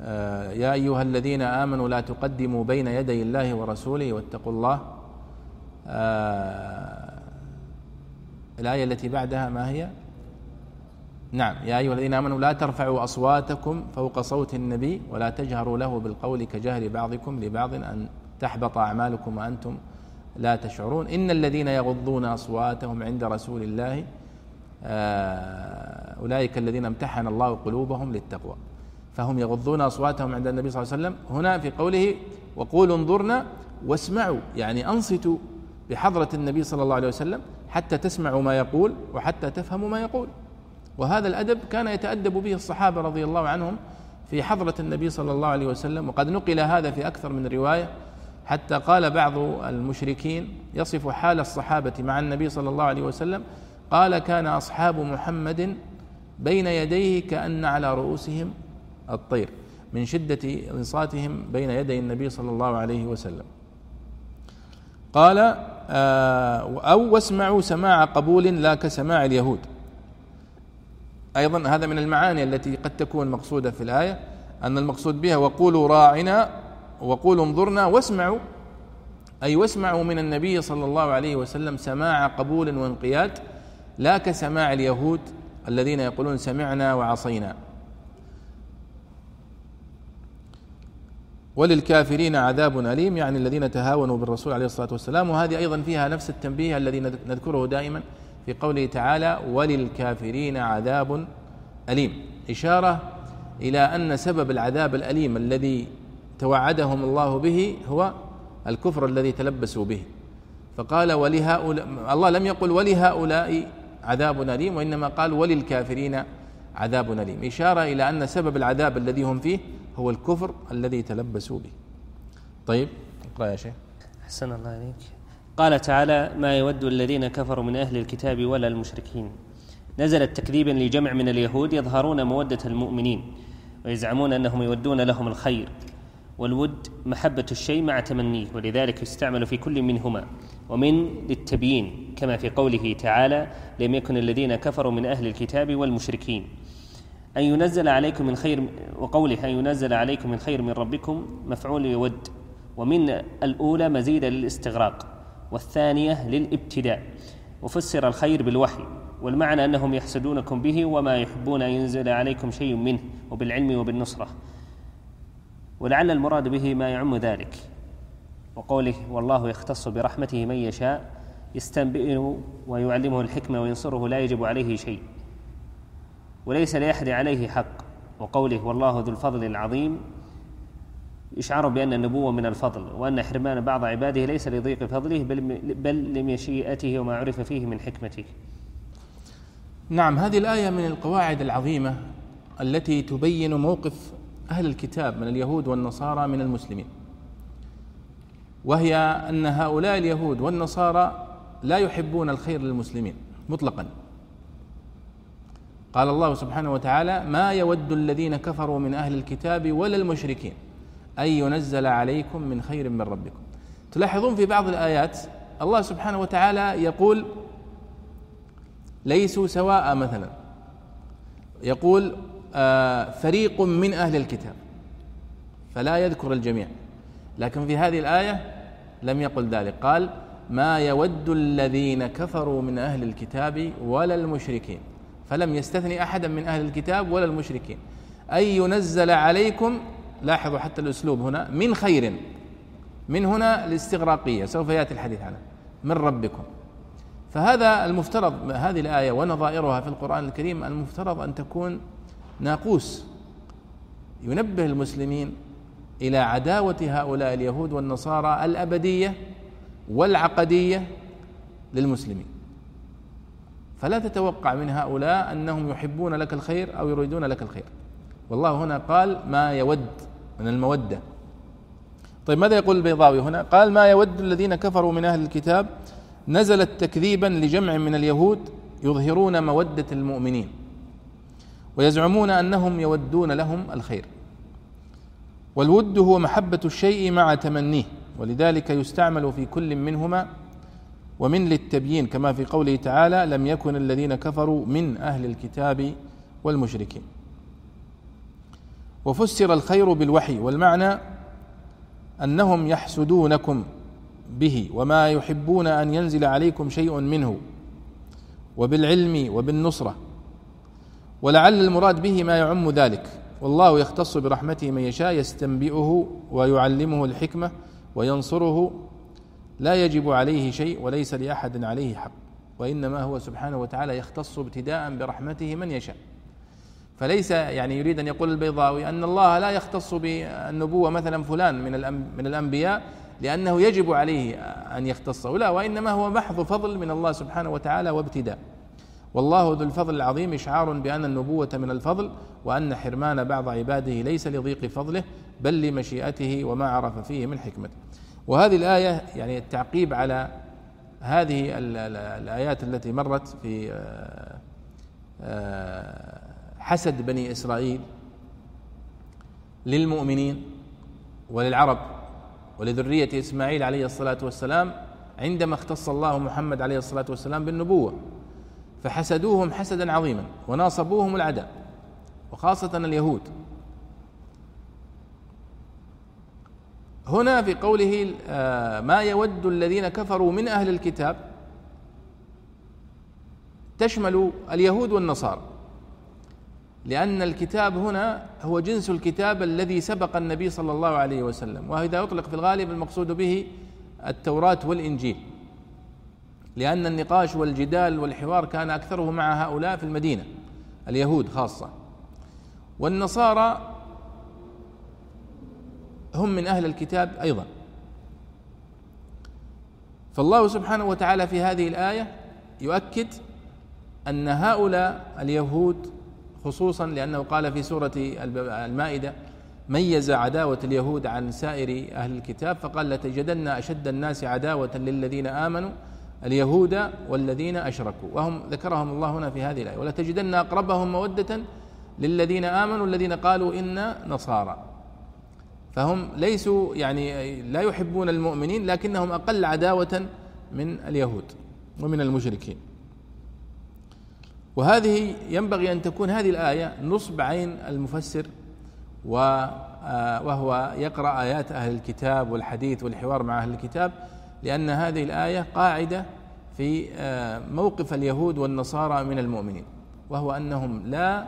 آه، يا أيها الذين آمنوا لا تقدموا بين يدي الله ورسوله واتقوا الله. آه الآية التي بعدها ما هي؟ نعم يا أيها الذين آمنوا لا ترفعوا أصواتكم فوق صوت النبي ولا تجهروا له بالقول كجهر بعضكم لبعض أن تحبط أعمالكم وأنتم لا تشعرون. إن الذين يغضون أصواتهم عند رسول الله أولئك الذين امتحن الله قلوبهم للتقوى. فهم يغضون أصواتهم عند النبي صلى الله عليه وسلم. هنا في قوله وقولوا انظرنا واسمعوا يعني أنصتوا بحضرة النبي صلى الله عليه وسلم حتى تسمعوا ما يقول وحتى تفهموا ما يقول. وهذا الأدب كان يتأدب به الصحابة رضي الله عنهم في حضرة النبي صلى الله عليه وسلم وقد نقل هذا في أكثر من رواية حتى قال بعض المشركين يصف حال الصحابة مع النبي صلى الله عليه وسلم قال كان أصحاب محمد بين يديه كأن على رؤوسهم الطير من شدة انصاتهم بين يدي النبي صلى الله عليه وسلم. قال آه، أو واسمعوا سماع قبول لا كسماع اليهود. أيضا هذا من المعاني التي قد تكون مقصودة في الآية أن المقصود بها وقولوا راعنا وقولوا انظرنا واسمعوا. أي واسمعوا من النبي صلى الله عليه وسلم سماع قبول وانقياد. لا كسماع اليهود الذين يقولون سمعنا وعصينا. وللكافرين عذاب أليم يعني الذين تهاونوا بالرسول عليه الصلاة والسلام وهذه أيضا فيها نفس التنبيه الذي نذكره دائما في قوله تعالى وللكافرين عذاب أليم. إشارة إلى أن سبب العذاب الأليم الذي توعدهم الله به هو الكفر الذي تلبسوا به. فقال ولهؤلاء الله لم يقل ولهؤلاء عذاب أليم وإنما قال وللكافرين عذاب أليم. إشارة إلى أن سبب العذاب الذي هم فيه هو الكفر الذي تلبسوا به. طيب اقرأ يا شيخ. أحسن الله عليك قال تعالى ما يود الذين كفروا من أهل الكتاب ولا المشركين. نزلت تكذيبا لجمع من اليهود يظهرون مودة المؤمنين ويزعمون أنهم يودون لهم الخير. والود محبة الشيء مع تمنيه ولذلك يستعمل في كل منهما. ومن للتبيين كما في قوله تعالى لم يكن الذين كفروا من أهل الكتاب والمشركين. أن ينزل عليكم من خير وقوله أن ينزل عليكم من خير من ربكم مفعول يود ومن الأولى مزيدا للاستغراق. والثانية للابتداء. وفسر الخير بالوحي. والمعنى أنهم يحسدونكم به وما يحبون أن ينزل عليكم شيء منه وبالعلم وبالنصرة. ولعل المراد به ما يعم ذلك. وقوله والله يختص برحمته من يشاء يستنبئه ويعلمه الحكمة وينصره لا يجب عليه شيء. وليس لأحد عليه حق. وقوله والله ذو الفضل العظيم إشعار بأن النبوة من الفضل وأن حرمان بعض عباده ليس لضيق فضله بل, بل لمشيئته وما عرف فيه من حكمته. نعم هذه الآية من القواعد العظيمة التي تبين موقف أهل الكتاب من اليهود والنصارى من المسلمين. وهي أن هؤلاء اليهود والنصارى لا يحبون الخير للمسلمين مطلقا. قال الله سبحانه وتعالى ما يود الذين كفروا من أهل الكتاب ولا المشركين أن ينزل عليكم من خير من ربكم. تلاحظون في بعض الآيات الله سبحانه وتعالى يقول ليسوا سواء مثلا. يقول فريق من أهل الكتاب. فلا يذكر الجميع. لكن في هذه الآية لم يقل ذلك. قال ما يود الذين كفروا من أهل الكتاب ولا المشركين. فلم يستثني أحدا من أهل الكتاب ولا المشركين. أن ينزل عليكم لاحظوا حتى الأسلوب هنا من خير من هنا الاستغراقية. سوف يأتي الحديث عنه من ربكم. فهذا المفترض هذه الآية ونظائرها في القرآن الكريم المفترض أن تكون ناقوس. ينبه المسلمين إلى عداوة هؤلاء اليهود والنصارى الأبدية والعقدية للمسلمين. فلا تتوقع من هؤلاء أنهم يحبون لك الخير أو يريدون لك الخير. والله هنا قال ما يود من المودة. طيب ماذا يقول البيضاوي هنا؟ قال ما يود الذين كفروا من أهل الكتاب نزلت تكذيبا لجمع من اليهود يظهرون مودة المؤمنين. ويزعمون أنهم يودون لهم الخير. والود هو محبة الشيء مع تمنيه ولذلك يستعمل في كل منهما ومن للتبيين كما في قوله تعالى لم يكن الذين كفروا من أهل الكتاب والمشركين. وفسر الخير بالوحي والمعنى أنهم يحسدونكم به وما يحبون أن ينزل عليكم شيء منه وبالعلم وبالنصرة. ولعل المراد به ما يعم ذلك. والله يختص برحمته من يشاء يستنبئه ويعلمه الحكمة وينصره. لا يجب عليه شيء وليس لأحد عليه حق. وإنما هو سبحانه وتعالى يختص ابتداء برحمته من يشاء. فليس يعني يريد أن يقول البيضاوي أن الله لا يختص بالنبوة مثلا فلان من من الأنبياء لأنه يجب عليه أن يختصه. لا وإنما هو محض فضل من الله سبحانه وتعالى وابتداء. والله ذو الفضل العظيم إشعار بأن النبوة من الفضل وأن حرمان بعض عباده ليس لضيق فضله بل لمشيئته وما عرف فيه من حكمته وهذه الآية يعني التعقيب على هذه الآيات التي مرت في آه، آه، حسد بني إسرائيل للمؤمنين وللعرب ولذرية إسماعيل عليه الصلاة والسلام عندما اختص الله محمد عليه الصلاة والسلام بالنبوة. فحسدوهم حسدا عظيما وناصبوهم العداء وخاصة اليهود. هنا في قوله آه، ما يود الذين كفروا من أهل الكتاب تشمل اليهود والنصارى. لأن الكتاب هنا هو جنس الكتاب الذي سبق النبي صلى الله عليه وسلم وإذا يطلق في الغالب المقصود به التوراة والإنجيل. لأن النقاش والجدال والحوار كان أكثره مع هؤلاء في المدينة اليهود خاصة. والنصارى هم من أهل الكتاب أيضا. فالله سبحانه وتعالى في هذه الآية يؤكد أن هؤلاء اليهود خصوصا لأنه قال في سورة المائدة ميز عداوة اليهود عن سائر أهل الكتاب فقال لتجدن أشد الناس عداوة للذين آمنوا اليهود والذين أشركوا. وهم ذكرهم الله هنا في هذه الآية. ولتجدن أقربهم مودة للذين آمنوا الذين قالوا إنا نصارى. فهم ليسوا يعني لا يحبون المؤمنين لكنهم أقل عداوة من اليهود ومن المشركين. وهذه ينبغي أن تكون هذه الآية نصب عين المفسر آه، وهو يقرأ آيات أهل الكتاب والحديث والحوار مع أهل الكتاب لأن هذه الآية قاعدة في آه، موقف اليهود والنصارى من المؤمنين وهو أنهم لا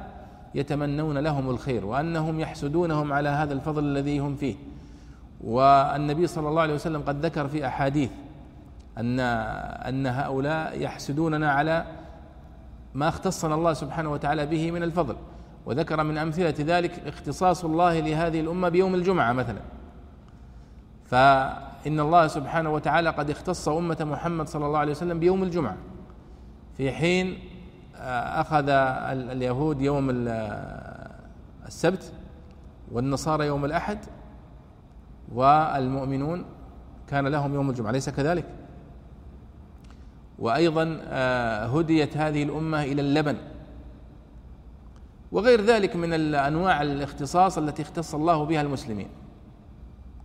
يتمنون لهم الخير وأنهم يحسدونهم على هذا الفضل الذي هم فيه. والنبي صلى الله عليه وسلم قد ذكر في أحاديث أن أن هؤلاء يحسدوننا على ما اختصنا الله سبحانه وتعالى به من الفضل. وذكر من أمثلة ذلك اختصاص الله لهذه الأمة بيوم الجمعة مثلا. فإن الله سبحانه وتعالى قد اختص أمة محمد صلى الله عليه وسلم بيوم الجمعة. في حين آه، أخذ اليهود يوم السبت والنصارى يوم الأحد والمؤمنون كان لهم يوم الجمعة. أليس كذلك؟ وأيضا آه، هديت هذه الأمة إلى اللبن. وغير ذلك من أنواع الاختصاص التي اختص الله بها المسلمين.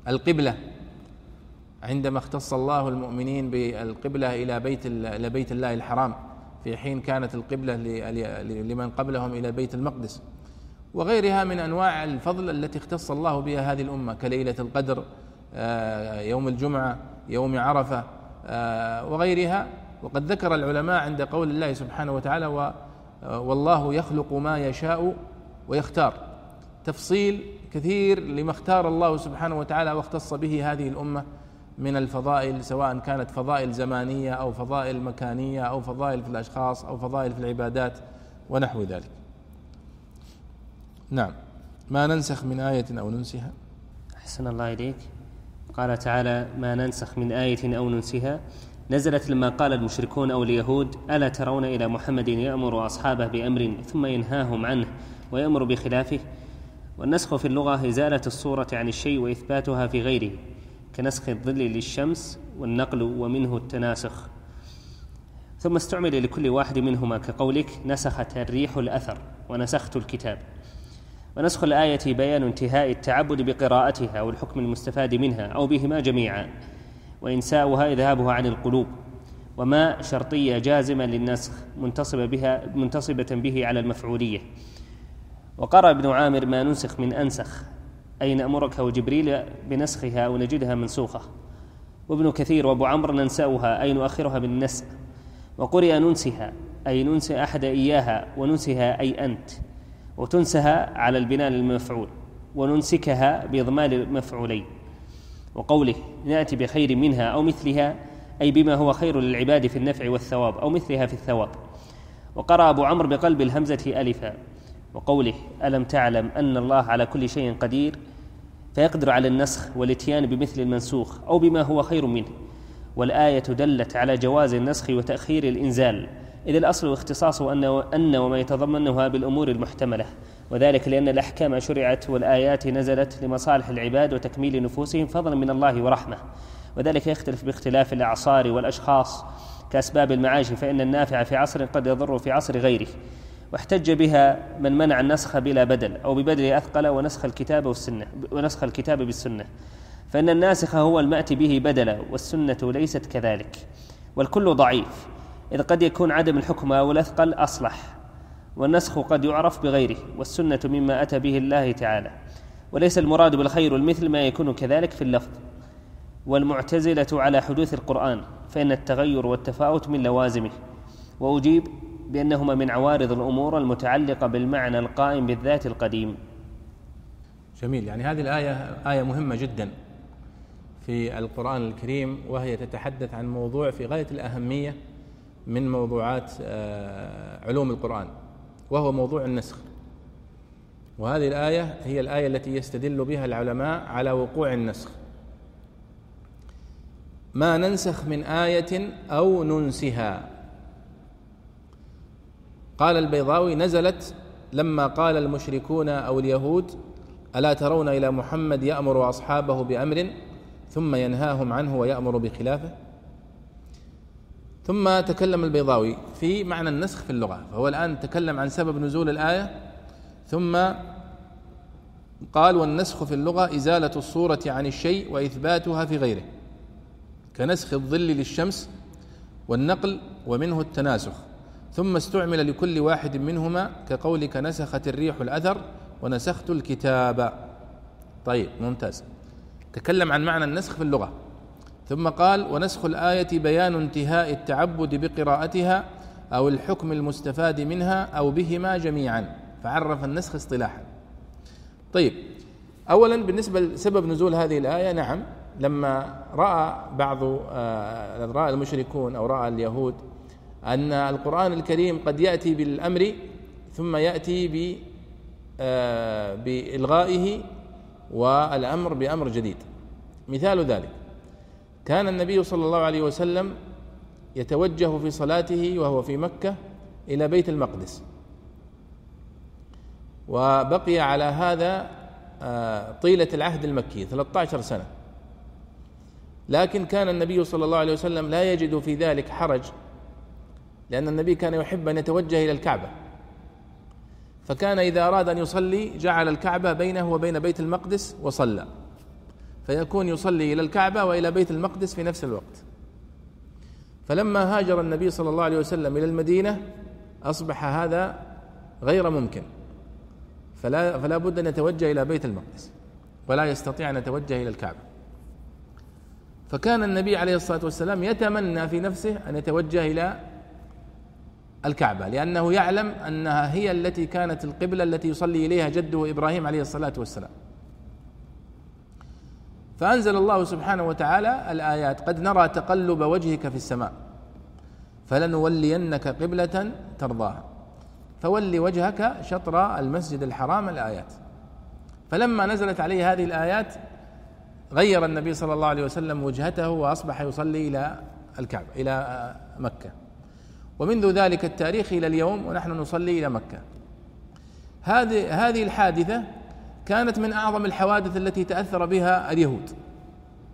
القبلة. عندما اختص الله المؤمنين بالقبلة إلى بيت إلى بيت الله الحرام في حين كانت القبلة لمن قبلهم إلى بيت المقدس. وغيرها من أنواع الفضل التي اختص الله بها هذه الأمة كليلة القدر آه، يوم الجمعة يوم عرفة آه، وغيرها. وقد ذكر العلماء عند قول الله سبحانه وتعالى والله يخلق ما يشاء ويختار. تفصيل كثير لما اختار الله سبحانه وتعالى واختص به هذه الأمة. من الفضائل سواء كانت فضائل زمانية أو فضائل مكانية أو فضائل في الأشخاص أو فضائل في العبادات ونحو ذلك. نعم. ما ننسخ من آية أو ننسها؟ أحسن الله إليك. قال تعالى ما ننسخ من آية أو ننسها. نزلت لما قال المشركون أو اليهود ألا ترون إلى محمد يأمر أصحابه بأمر ثم ينهاهم عنه ويأمر بخلافه؟ والنسخ في اللغة إزالة الصورة عن الشيء وإثباتها في غيره. كنسخ الظل للشمس والنقل ومنه التناسخ. ثم استعمل لكل واحد منهما كقولك نسخت الريح الأثر ونسخت الكتاب. ونسخ الآية بيان انتهاء التعبد بقراءتها أو الحكم المستفاد منها أو بهما جميعا. وإنساؤها إذهابها عن القلوب. وما شرطية جازمة للنسخ منتصبة بها منتصبة به على المفعولية. وقرأ ابن عامر ما ننسخ من أنسخ. أي نأمرك وجبريل بنسخها أو نجدها منسوخة؟ وابن كثير وأبو عمرو ننسأها أي نؤخرها بالنسأ وقرئ ننسها أي ننسي أحد إياها وننسها أي أنت. وتنسها على البناء للمفعول وننسكها بإضمال المفعولين. وقوله نأتي بخير منها أو مثلها أي بما هو خير للعباد في النفع والثواب أو مثلها في الثواب. وقرأ أبو عمرو بقلب الهمزة ألفا. وقوله ألم تعلم أن الله على كل شيء قدير فيقدر على النسخ والإتيان بمثل المنسوخ أو بما هو خير منه. والآية دلت على جواز النسخ وتأخير الإنزال. إذ الأصل اختصاص أن أن وما يتضمنها بالأمور المحتملة. وذلك لأن الأحكام شرعت والآيات نزلت لمصالح العباد وتكميل نفوسهم فضلا من الله ورحمة. وذلك يختلف باختلاف الأعصار والأشخاص. كأسباب المعاش فإن النافع في عصر قد يضر في عصر غيره. واحتج بها من منع النسخ بلا بدل أو ببدل أثقل ونسخ الكتاب والسنة ونسخ الكتاب بالسنة. فإن الناسخ هو المأتي به بدلا والسنة ليست كذلك. والكل ضعيف. إذ قد يكون عدم الحكم أو الأثقل أصلح. والنسخ قد يعرف بغيره والسنة مما أتى به الله تعالى. وليس المراد بالخير المثل ما يكون كذلك في اللفظ. والمعتزلة على حدوث القرآن. فإن التغير والتفاوت من لوازمه. وأجيب بأنهما من عوارض الأمور المتعلقة بالمعنى القائم بالذات القديم. جميل. يعني هذه الآية آية مهمة جدا في القرآن الكريم وهي تتحدث عن موضوع في غاية الأهمية من موضوعات آه، علوم القرآن وهو موضوع النسخ. وهذه الآية هي الآية التي يستدل بها العلماء على وقوع النسخ. ما ننسخ من آية أو ننسها. قال البيضاوي نزلت لما قال المشركون أو اليهود ألا ترون إلى محمد يأمر أصحابه بأمر ثم ينهاهم عنه ويأمر بخلافه؟ ثم تكلم البيضاوي في معنى النسخ في اللغة فهو الآن تكلم عن سبب نزول الآية ثم قال والنسخ في اللغة إزالة الصورة عن الشيء وإثباتها في غيره كنسخ الظل للشمس والنقل ومنه التناسخ. ثم استعمل لكل واحد منهما كقولك نسخت الريح الأثر ونسخت الكتاب. طيب ممتاز. تكلم عن معنى النسخ في اللغة. ثم قال ونسخ الآية بيان انتهاء التعبد بقراءتها أو الحكم المستفاد منها أو بهما جميعا. فعرف النسخ اصطلاحا. طيب أولا بالنسبة لسبب نزول هذه الآية نعم لما رأى بعض آه، رأى المشركون أو رأى اليهود أن القرآن الكريم قد يأتي بالأمر ثم يأتي ب آه، بإلغائه والأمر بأمر جديد. مثال ذلك كان النبي صلى الله عليه وسلم يتوجه في صلاته وهو في مكة إلى بيت المقدس. وبقي على هذا آه، طيلة العهد المكي 13 سنة. لكن كان النبي صلى الله عليه وسلم لا يجد في ذلك حرج لأن النبي كان يحب أن يتوجه إلى الكعبة. فكان إذا أراد أن يصلي جعل الكعبة بينه وبين بيت المقدس وصلى. فيكون يصلي إلى الكعبة وإلى بيت المقدس في نفس الوقت. فلما هاجر النبي صلى الله عليه وسلم إلى المدينة أصبح هذا غير ممكن. فلا فلا بد أن يتوجه إلى بيت المقدس ولا يستطيع أن يتوجه إلى الكعبة. فكان النبي عليه الصلاة والسلام يتمنى في نفسه أن يتوجه إلى الكعبة لأنه يعلم أنها هي التي كانت القبلة التي يصلي إليها جده إبراهيم عليه الصلاة والسلام. فأنزل الله سبحانه وتعالى الآيات قد نرى تقلب وجهك في السماء فلنولينك قبلة ترضاها. فول وجهك شطر المسجد الحرام الآيات. فلما نزلت عليه هذه الآيات غير النبي صلى الله عليه وسلم وجهته وأصبح يصلي إلى الكعبة إلى مكة. ومنذ ذلك التاريخ إلى اليوم ونحن نصلي إلى مكة. هذه هذه الحادثة كانت من أعظم الحوادث التي تأثر بها اليهود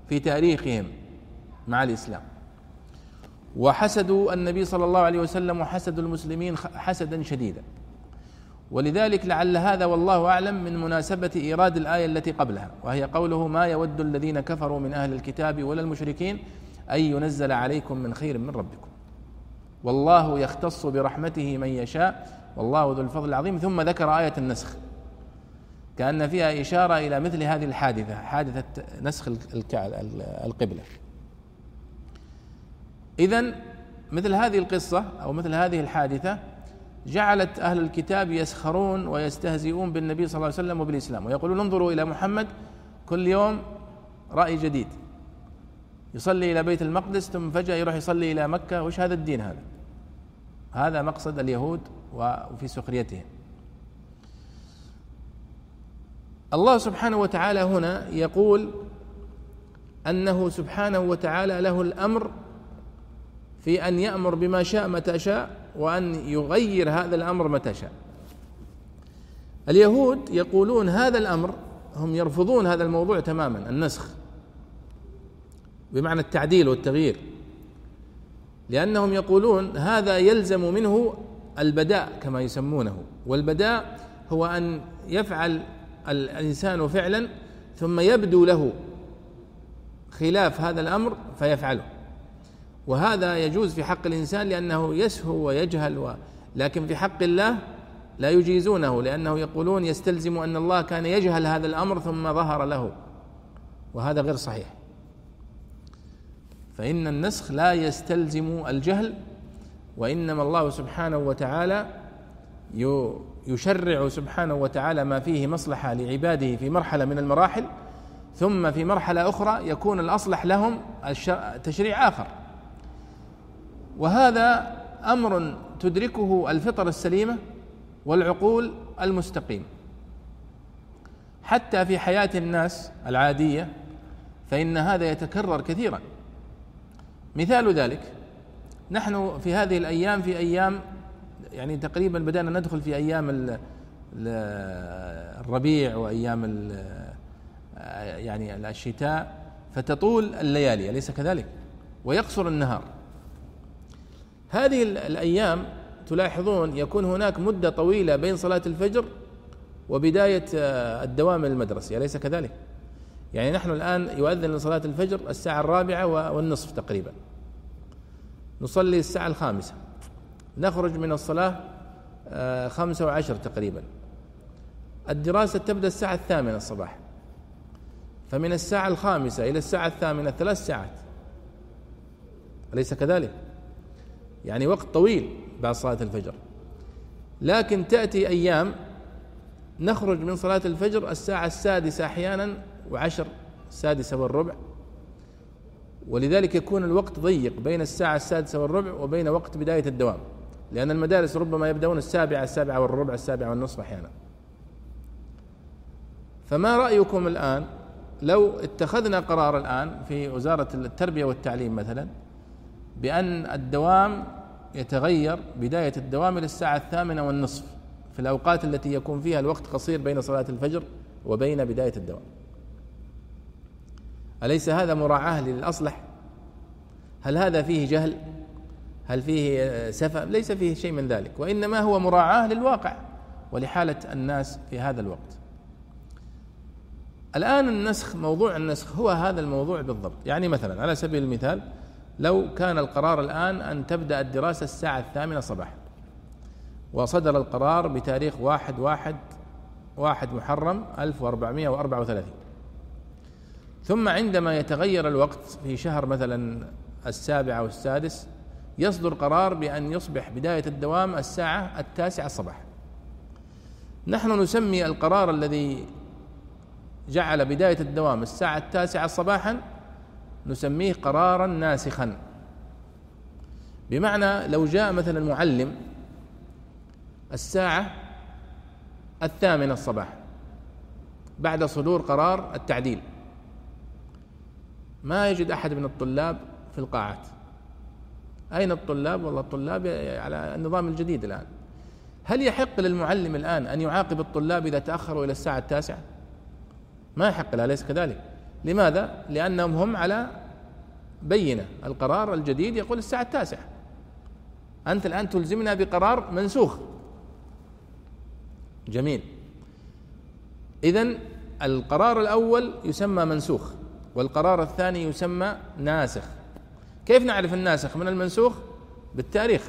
في تاريخهم مع الإسلام. وحسدوا النبي صلى الله عليه وسلم وحسدوا المسلمين حسدا شديدا. ولذلك لعل هذا والله أعلم من مناسبة إيراد الآية التي قبلها وهي قوله ما يود الذين كفروا من أهل الكتاب ولا المشركين أن ينزل عليكم من خير من ربكم. والله يختص برحمته من يشاء والله ذو الفضل العظيم. ثم ذكر آية النسخ. كأن فيها إشارة إلى مثل هذه الحادثة حادثة نسخ القبلة. إذا مثل هذه القصة أو مثل هذه الحادثة جعلت أهل الكتاب يسخرون ويستهزئون بالنبي صلى الله عليه وسلم وبالإسلام. ويقولون انظروا إلى محمد كل يوم رأي جديد. يصلي إلى بيت المقدس ثم فجأة يروح يصلي إلى مكة. وش هذا الدين هذا؟ هذا مقصد اليهود وفي سخريتهم. الله سبحانه وتعالى هنا يقول أنه سبحانه وتعالى له الأمر في أن يأمر بما شاء متى شاء وأن يغير هذا الأمر متى شاء. اليهود يقولون هذا الأمر هم يرفضون هذا الموضوع تماما النسخ. بمعنى التعديل والتغيير. لأنهم يقولون هذا يلزم منه البداء كما يسمونه والبداء هو أن يفعل الإنسان فعلا ثم يبدو له خلاف هذا الأمر فيفعله. وهذا يجوز في حق الإنسان لأنه يسهو ويجهل و... لكن في حق الله لا يجيزونه لأنه يقولون يستلزم أن الله كان يجهل هذا الأمر ثم ظهر له وهذا غير صحيح. فإن النسخ لا يستلزم الجهل وإنما الله سبحانه وتعالى يشرع سبحانه وتعالى ما فيه مصلحة لعباده في مرحلة من المراحل ثم في مرحلة أخرى يكون الأصلح لهم تشريع آخر. وهذا أمر تدركه الفطر السليمة والعقول المستقيمه حتى في حياة الناس العادية فإن هذا يتكرر كثيرا. مثال ذلك. نحن في هذه الأيام في أيام يعني تقريبا بدأنا ندخل في أيام الربيع وأيام يعني الشتاء فتطول الليالي أليس كذلك؟ ويقصر النهار. هذه الأيام تلاحظون يكون هناك مدة طويلة بين صلاة الفجر وبداية الدوام المدرسي أليس كذلك؟ يعني نحن الآن يؤذن لصلاة الفجر الساعة الرابعة والنصف تقريبا. نصلي الساعة الخامسة. نخرج من الصلاة آه، خمسة وعشر تقريبا. الدراسة تبدأ الساعة الثامنة الصباح. فمن الساعة الخامسة إلى الساعة الثامنة ثلاث ساعات. أليس كذلك؟ يعني وقت طويل بعد صلاة الفجر. لكن تأتي أيام نخرج من صلاة الفجر الساعة السادسة أحيانا وعشر السادسة والربع ولذلك يكون الوقت ضيق بين الساعة السادسة والربع وبين وقت بداية الدوام لأن المدارس ربما يبدأون السابعة السابعة والربع السابعة والنصف أحيانا. فما رأيكم الآن؟ لو اتخذنا قرار الآن في وزارة التربية والتعليم مثلا بأن الدوام يتغير بداية الدوام إلى الساعة الثامنة والنصف في الأوقات التي يكون فيها الوقت قصير بين صلاة الفجر وبين بداية الدوام. أليس هذا مراعاة للأصلح؟ هل هذا فيه جهل؟ هل فيه سفة؟ ليس فيه شيء من ذلك وإنما هو مراعاة للواقع ولحالة الناس في هذا الوقت. الآن النسخ موضوع النسخ هو هذا الموضوع بالضبط. يعني مثلا على سبيل المثال لو كان القرار الآن أن تبدأ الدراسة الساعة الثامنة صباحا وصدر القرار بتاريخ واحد واحد واحد محرم 1434 ثم عندما يتغير الوقت في شهر مثلا السابع أو السادس يصدر قرار بأن يصبح بداية الدوام الساعة التاسعة صباحا نحن نسمي القرار الذي جعل بداية الدوام الساعة التاسعة صباحا نسميه قرارا ناسخا. بمعنى لو جاء مثلا معلم الساعة الثامنة الصباح بعد صدور قرار التعديل ما يجد أحد من الطلاب في القاعات أين الطلاب؟ والله الطلاب على النظام الجديد الآن هل يحق للمعلم الآن أن يعاقب الطلاب إذا تأخروا إلى الساعة التاسعة؟ ما يحق له أليس كذلك؟ لماذا؟ لأنهم هم على بينة القرار الجديد يقول الساعة التاسعة أنت الآن تلزمنا بقرار منسوخ جميل إذا القرار الأول يسمى منسوخ والقرار الثاني يسمى ناسخ. كيف نعرف الناسخ؟ من المنسوخ؟ بالتاريخ.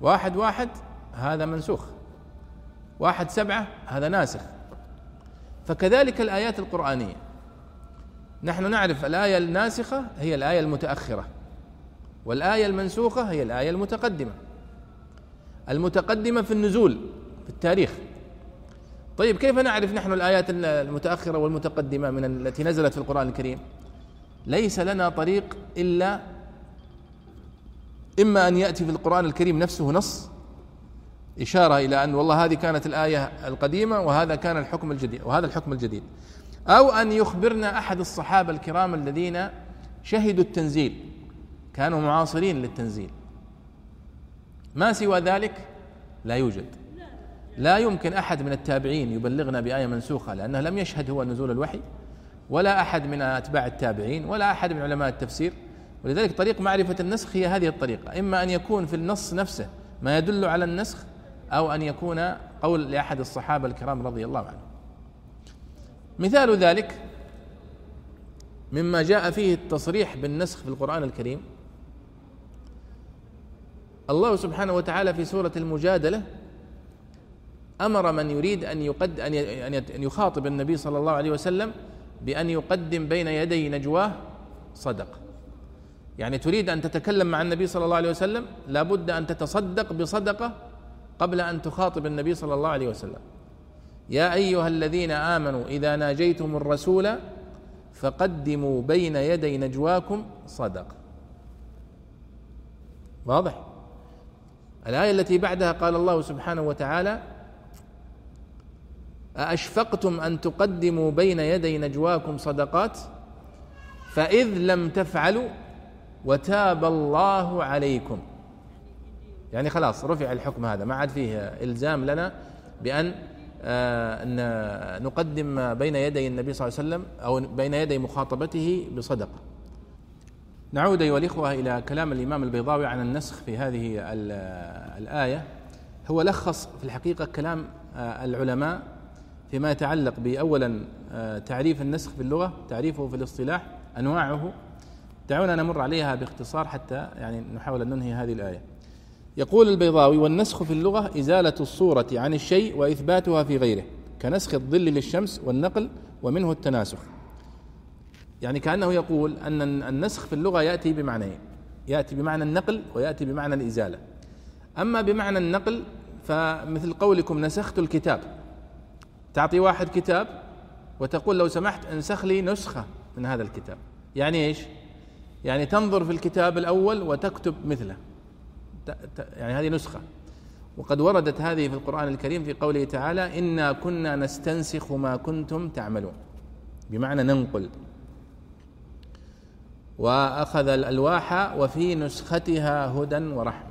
واحد واحد هذا منسوخ. واحد سبعة هذا ناسخ. فكذلك الآيات القرآنية. نحن نعرف الآية الناسخة هي الآية المتأخرة والآية المنسوخة هي الآية المتقدمة. المتقدمة في النزول في التاريخ. طيب كيف نعرف نحن الآيات المتأخرة والمتقدمة من التي نزلت في القرآن الكريم؟ ليس لنا طريق إلا إما أن يأتي في القرآن الكريم نفسه نص إشارة إلى أن والله هذه كانت الآية القديمة وهذا كان الحكم الجديد وهذا الحكم الجديد. أو أن يخبرنا أحد الصحابة الكرام الذين شهدوا التنزيل كانوا معاصرين للتنزيل. ما سوى ذلك؟ لا يوجد. لا يمكن أحد من التابعين يبلغنا بآية منسوخة لأنه لم يشهد هو نزول الوحي ولا أحد من أتباع التابعين ولا أحد من علماء التفسير. ولذلك طريق معرفة النسخ هي هذه الطريقة. إما أن يكون في النص نفسه ما يدل على النسخ أو أن يكون قول لأحد الصحابة الكرام رضي الله عنهم. مثال ذلك مما جاء فيه التصريح بالنسخ في القرآن الكريم. الله سبحانه وتعالى في سورة المجادلة أمر من يريد أن يقد أن يخاطب النبي صلى الله عليه وسلم بأن يقدم بين يدي نجواه صدقة يعني تريد أن تتكلم مع النبي صلى الله عليه وسلم لابد أن تتصدق بصدقة قبل أن تخاطب النبي صلى الله عليه وسلم. يا أيها الذين آمنوا إذا ناجيتم الرسول فقدموا بين يدي نجواكم صدقة واضح؟ الآية التي بعدها قال الله سبحانه وتعالى أأشفقتم أن تقدموا بين يدي نجواكم صدقات؟ فإذ لم تفعلوا وتاب الله عليكم. يعني خلاص رفع الحكم هذا. ما عاد فيه إلزام لنا بأن آه، نقدم بين يدي النبي صلى الله عليه وسلم أو بين يدي مخاطبته بصدقة. نعود أيها الإخوة إلى كلام الإمام البيضاوي عن النسخ في هذه الآية. هو لخص في الحقيقة كلام آه، العلماء فيما يتعلق بأولا آه، تعريف النسخ في اللغة تعريفه في الاصطلاح أنواعه. دعونا نمر عليها باختصار حتى يعني نحاول أن ننهي هذه الآية. يقول البيضاوي والنسخ في اللغة إزالة الصورة عن الشيء وإثباتها في غيره كنسخ الظل للشمس والنقل ومنه التناسخ. يعني كأنه يقول أن النسخ في اللغة يأتي بمعنيين يأتي بمعنى النقل ويأتي بمعنى الإزالة. أما بمعنى النقل فمثل قولكم نسخت الكتاب. تعطي واحد كتاب وتقول لو سمحت انسخ لي نسخة من هذا الكتاب. يعني إيش؟ يعني تنظر في الكتاب الأول وتكتب مثله. يعني هذه نسخة. وقد وردت هذه في القرآن الكريم في قوله تعالى إنا كنا نستنسخ ما كنتم تعملون. بمعنى ننقل. وأخذ الألواح وفي نسختها هدى ورحمة.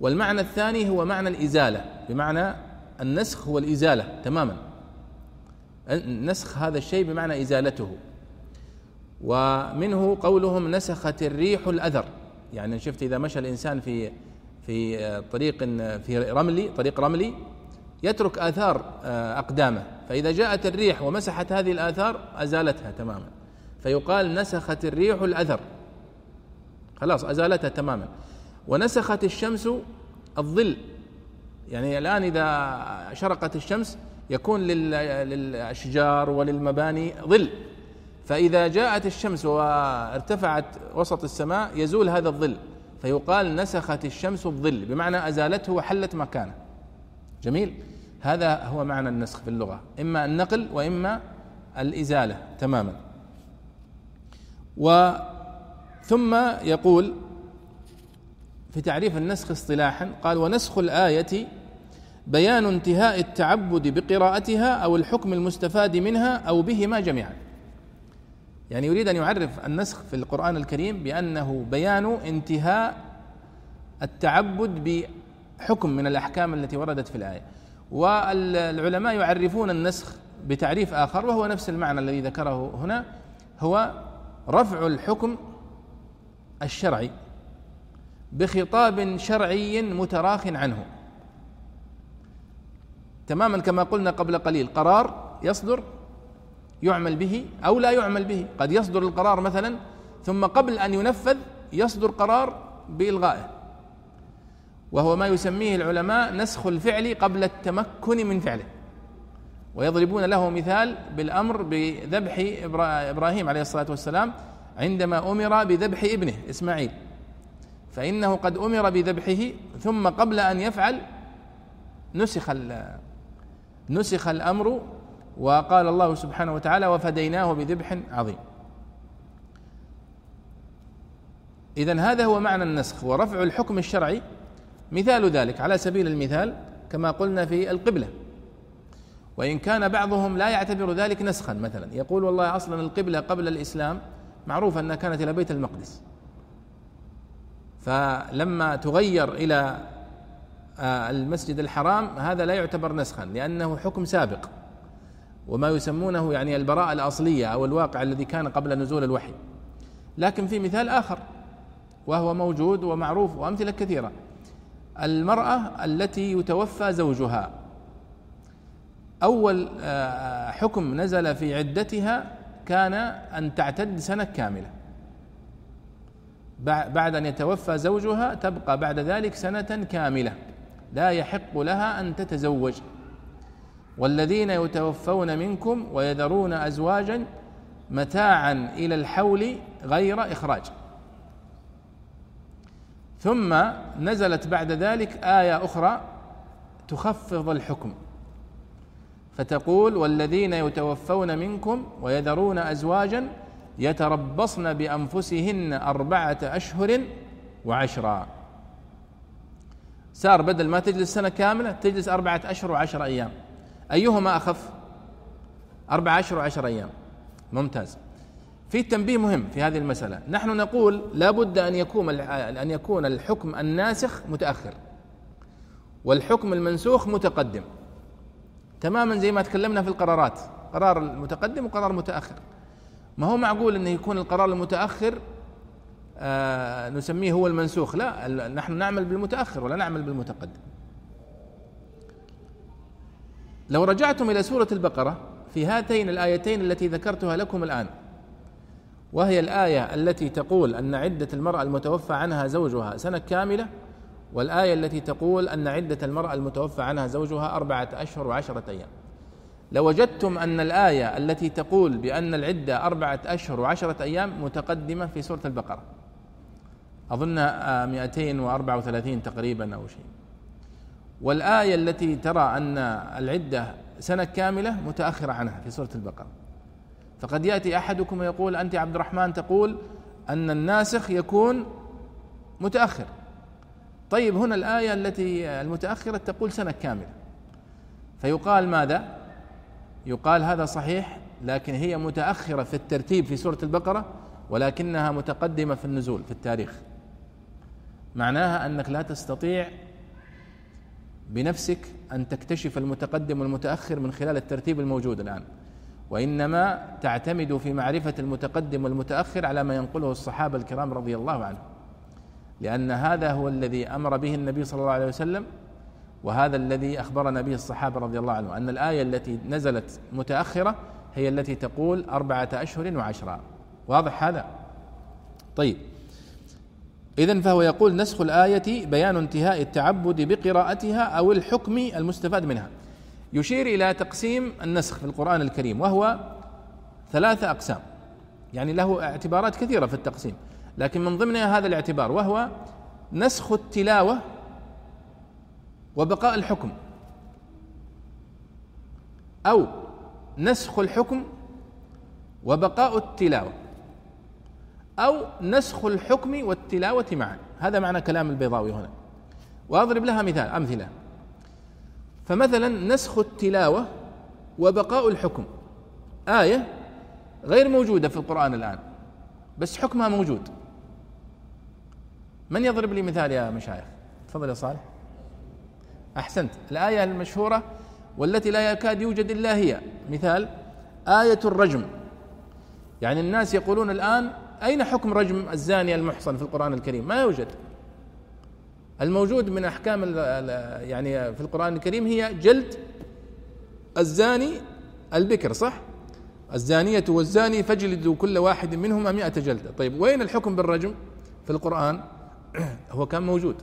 والمعنى الثاني هو معنى الإزالة. بمعنى النسخ هو الإزالة تماما. نسخ هذا الشيء بمعنى إزالته. ومنه قولهم نسخت الريح الاثر يعني شفت إذا مشى الإنسان في في طريق في رملي طريق رملي يترك آثار آه، أقدامه. فإذا جاءت الريح ومسحت هذه الآثار أزالتها تماما. فيقال نسخت الريح الأثر خلاص أزالتها تماما. ونسخت الشمس الظل. يعني الآن إذا شرقت الشمس يكون للأشجار وللمباني ظل. فإذا جاءت الشمس وارتفعت وسط السماء يزول هذا الظل. فيقال نسخت الشمس الظل بمعنى أزالته وحلت مكانه. جميل؟ هذا هو معنى النسخ في اللغة. إما النقل وإما الإزالة تماما. وثم يقول في تعريف النسخ اصطلاحا قال ونسخ الآية بيان انتهاء التعبد بقراءتها أو الحكم المستفاد منها أو بهما جميعا. يعني يريد أن يعرف النسخ في القرآن الكريم بأنه بيان انتهاء التعبد بحكم من الأحكام التي وردت في الآية. والعلماء يعرفون النسخ بتعريف آخر وهو نفس المعنى الذي ذكره هنا هو رفع الحكم الشرعي بخطاب شرعي متراخ عنه. تماما كما قلنا قبل قليل قرار يصدر يعمل به أو لا يعمل به. قد يصدر القرار مثلا ثم قبل أن ينفذ يصدر قرار بإلغائه. وهو ما يسميه العلماء نسخ الفعل قبل التمكن من فعله. ويضربون له مثال بالأمر بذبح إبراهيم عليه الصلاة والسلام عندما أمر بذبح ابنه إسماعيل. فإنه قد أمر بذبحه ثم قبل أن يفعل نسخ نسخ الأمر وقال الله سبحانه وتعالى وفديناه بذبح عظيم. اذا هذا هو معنى النسخ ورفع الحكم الشرعي. مثال ذلك على سبيل المثال كما قلنا في القبلة. وإن كان بعضهم لا يعتبر ذلك نسخا مثلا. يقول والله أصلا القبلة قبل الإسلام معروف أنها كانت إلى بيت المقدس. فلما تغير آه، المسجد الحرام هذا لا يعتبر نسخا لأنه حكم سابق. وما يسمونه يعني البراءة الأصلية أو الواقع الذي كان قبل نزول الوحي. لكن في مثال آخر وهو موجود ومعروف وأمثلة كثيرة. المرأة التي يتوفى زوجها. أول آه، حكم نزل في عدتها كان أن تعتد سنة كاملة. بعد أن يتوفى زوجها تبقى بعد ذلك سنة كاملة. لا يحق لها أن تتزوج. والذين يتوفون منكم ويذرون أزواجا متاعا إلى الحول غير إخراج. ثم نزلت بعد ذلك آية أخرى تخفض الحكم. فتقول والذين يتوفون منكم ويذرون ازواجا يتربصن بأنفسهن أربعة أشهر وعشرا. صار بدل ما تجلس سنة كاملة تجلس أربعة أشهر وعشر أيام. أيهما أخف؟ أربعة أشهر وعشر أيام. ممتاز. في تنبيه مهم في هذه المسألة. نحن نقول لا بد أن يكون أن يكون الحكم الناسخ متأخر. والحكم المنسوخ متقدم. تماما زي ما تكلمنا في القرارات. قرار المتقدم وقرار متأخر. ما هو معقول انه يكون القرار المتأخر آه نسميه هو المنسوخ. لا نحن نعمل بالمتأخر ولا نعمل بالمتقدم. لو رجعتم إلى سورة البقرة في هاتين الآيتين التي ذكرتها لكم الآن وهي الآية التي تقول أن عدة المرأة المتوفى عنها زوجها سنة كاملة والآية التي تقول أن عدة المرأة المتوفى عنها زوجها أربعة أشهر وعشرة أيام. لوجدتم أن الآية التي تقول بأن العدة أربعة أشهر وعشرة أيام متقدمة في سورة البقرة. أظنها 234 تقريبا أو شيء. والآية التي ترى أن العدة سنة كاملة متأخرة عنها في سورة البقرة. فقد يأتي أحدكم ويقول أنت عبد الرحمن تقول أن الناسخ يكون متأخر. طيب هنا الآية التي المتأخرة تقول سنة كاملة. فيقال ماذا؟ يقال هذا صحيح لكن هي متأخرة في الترتيب في سورة البقرة ولكنها متقدمة في النزول في التاريخ. معناها أنك لا تستطيع بنفسك أن تكتشف المتقدم والمتأخر من خلال الترتيب الموجود الآن. وإنما تعتمد في معرفة المتقدم والمتأخر على ما ينقله الصحابة الكرام رضي الله عنهم. لأن هذا هو الذي أمر به النبي صلى الله عليه وسلم وهذا الذي أخبرنا به الصحابة رضي الله عنهم. أن الآية التي نزلت متأخرة هي التي تقول أربعة أشهر وعشرة. واضح هذا؟ طيب. إذا فهو يقول نسخ الآية بيان انتهاء التعبد بقراءتها أو الحكم المستفاد منها. يشير إلى تقسيم النسخ في القرآن الكريم وهو ثلاثة أقسام. يعني له اعتبارات كثيرة في التقسيم لكن من ضمنها هذا الاعتبار وهو نسخ التلاوة وبقاء الحكم أو نسخ الحكم وبقاء التلاوة. أو نسخ الحكم والتلاوة معا. هذا معنى كلام البيضاوي هنا. وأضرب لها مثال أمثلة. فمثلا نسخ التلاوة وبقاء الحكم. آية غير موجودة في القرآن الآن بس حكمها موجود. من يضرب لي مثال يا مشايخ؟ تفضل يا صالح. أحسنت. الآية المشهورة والتي لا يكاد يوجد إلا هي. مثال آية الرجم. يعني الناس يقولون الآن أين حكم رجم الزاني المحصن في القرآن الكريم؟ ما يوجد. الموجود من أحكام يعني في القرآن الكريم هي جلد الزاني البكر صح؟ الزانية والزاني فاجلدوا كل واحد منهما مئة جلدة. طيب وين الحكم بالرجم في القرآن؟ هو كان موجود.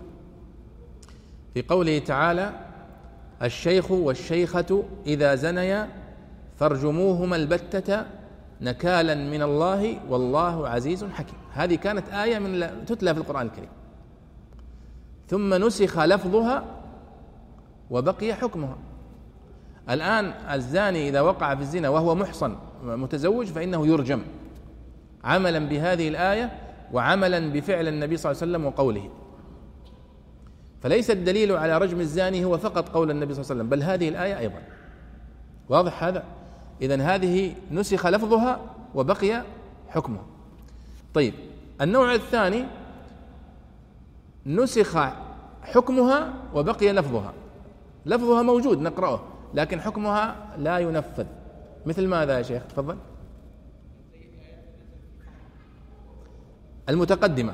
في قوله تعالى الشيخ والشيخة إذا زنيا فارجموهما البتة نكالا من الله والله عزيز حكيم. هذه كانت آية من تتلى في القرآن الكريم. ثم نسخ لفظها وبقي حكمها. الآن الزاني إذا وقع في الزنا وهو محصن متزوج فإنه يرجم عملا بهذه الآية وعملا بفعل النبي صلى الله عليه وسلم وقوله. فليس الدليل على رجم الزاني هو فقط قول النبي صلى الله عليه وسلم بل هذه الآية أيضا. واضح هذا؟ إذا هذه نسخ لفظها وبقي حكمها طيب النوع الثاني نسخ حكمها وبقي لفظها. لفظها موجود نقرأه لكن حكمها لا ينفذ. مثل ماذا يا شيخ؟ تفضل. المتقدمة.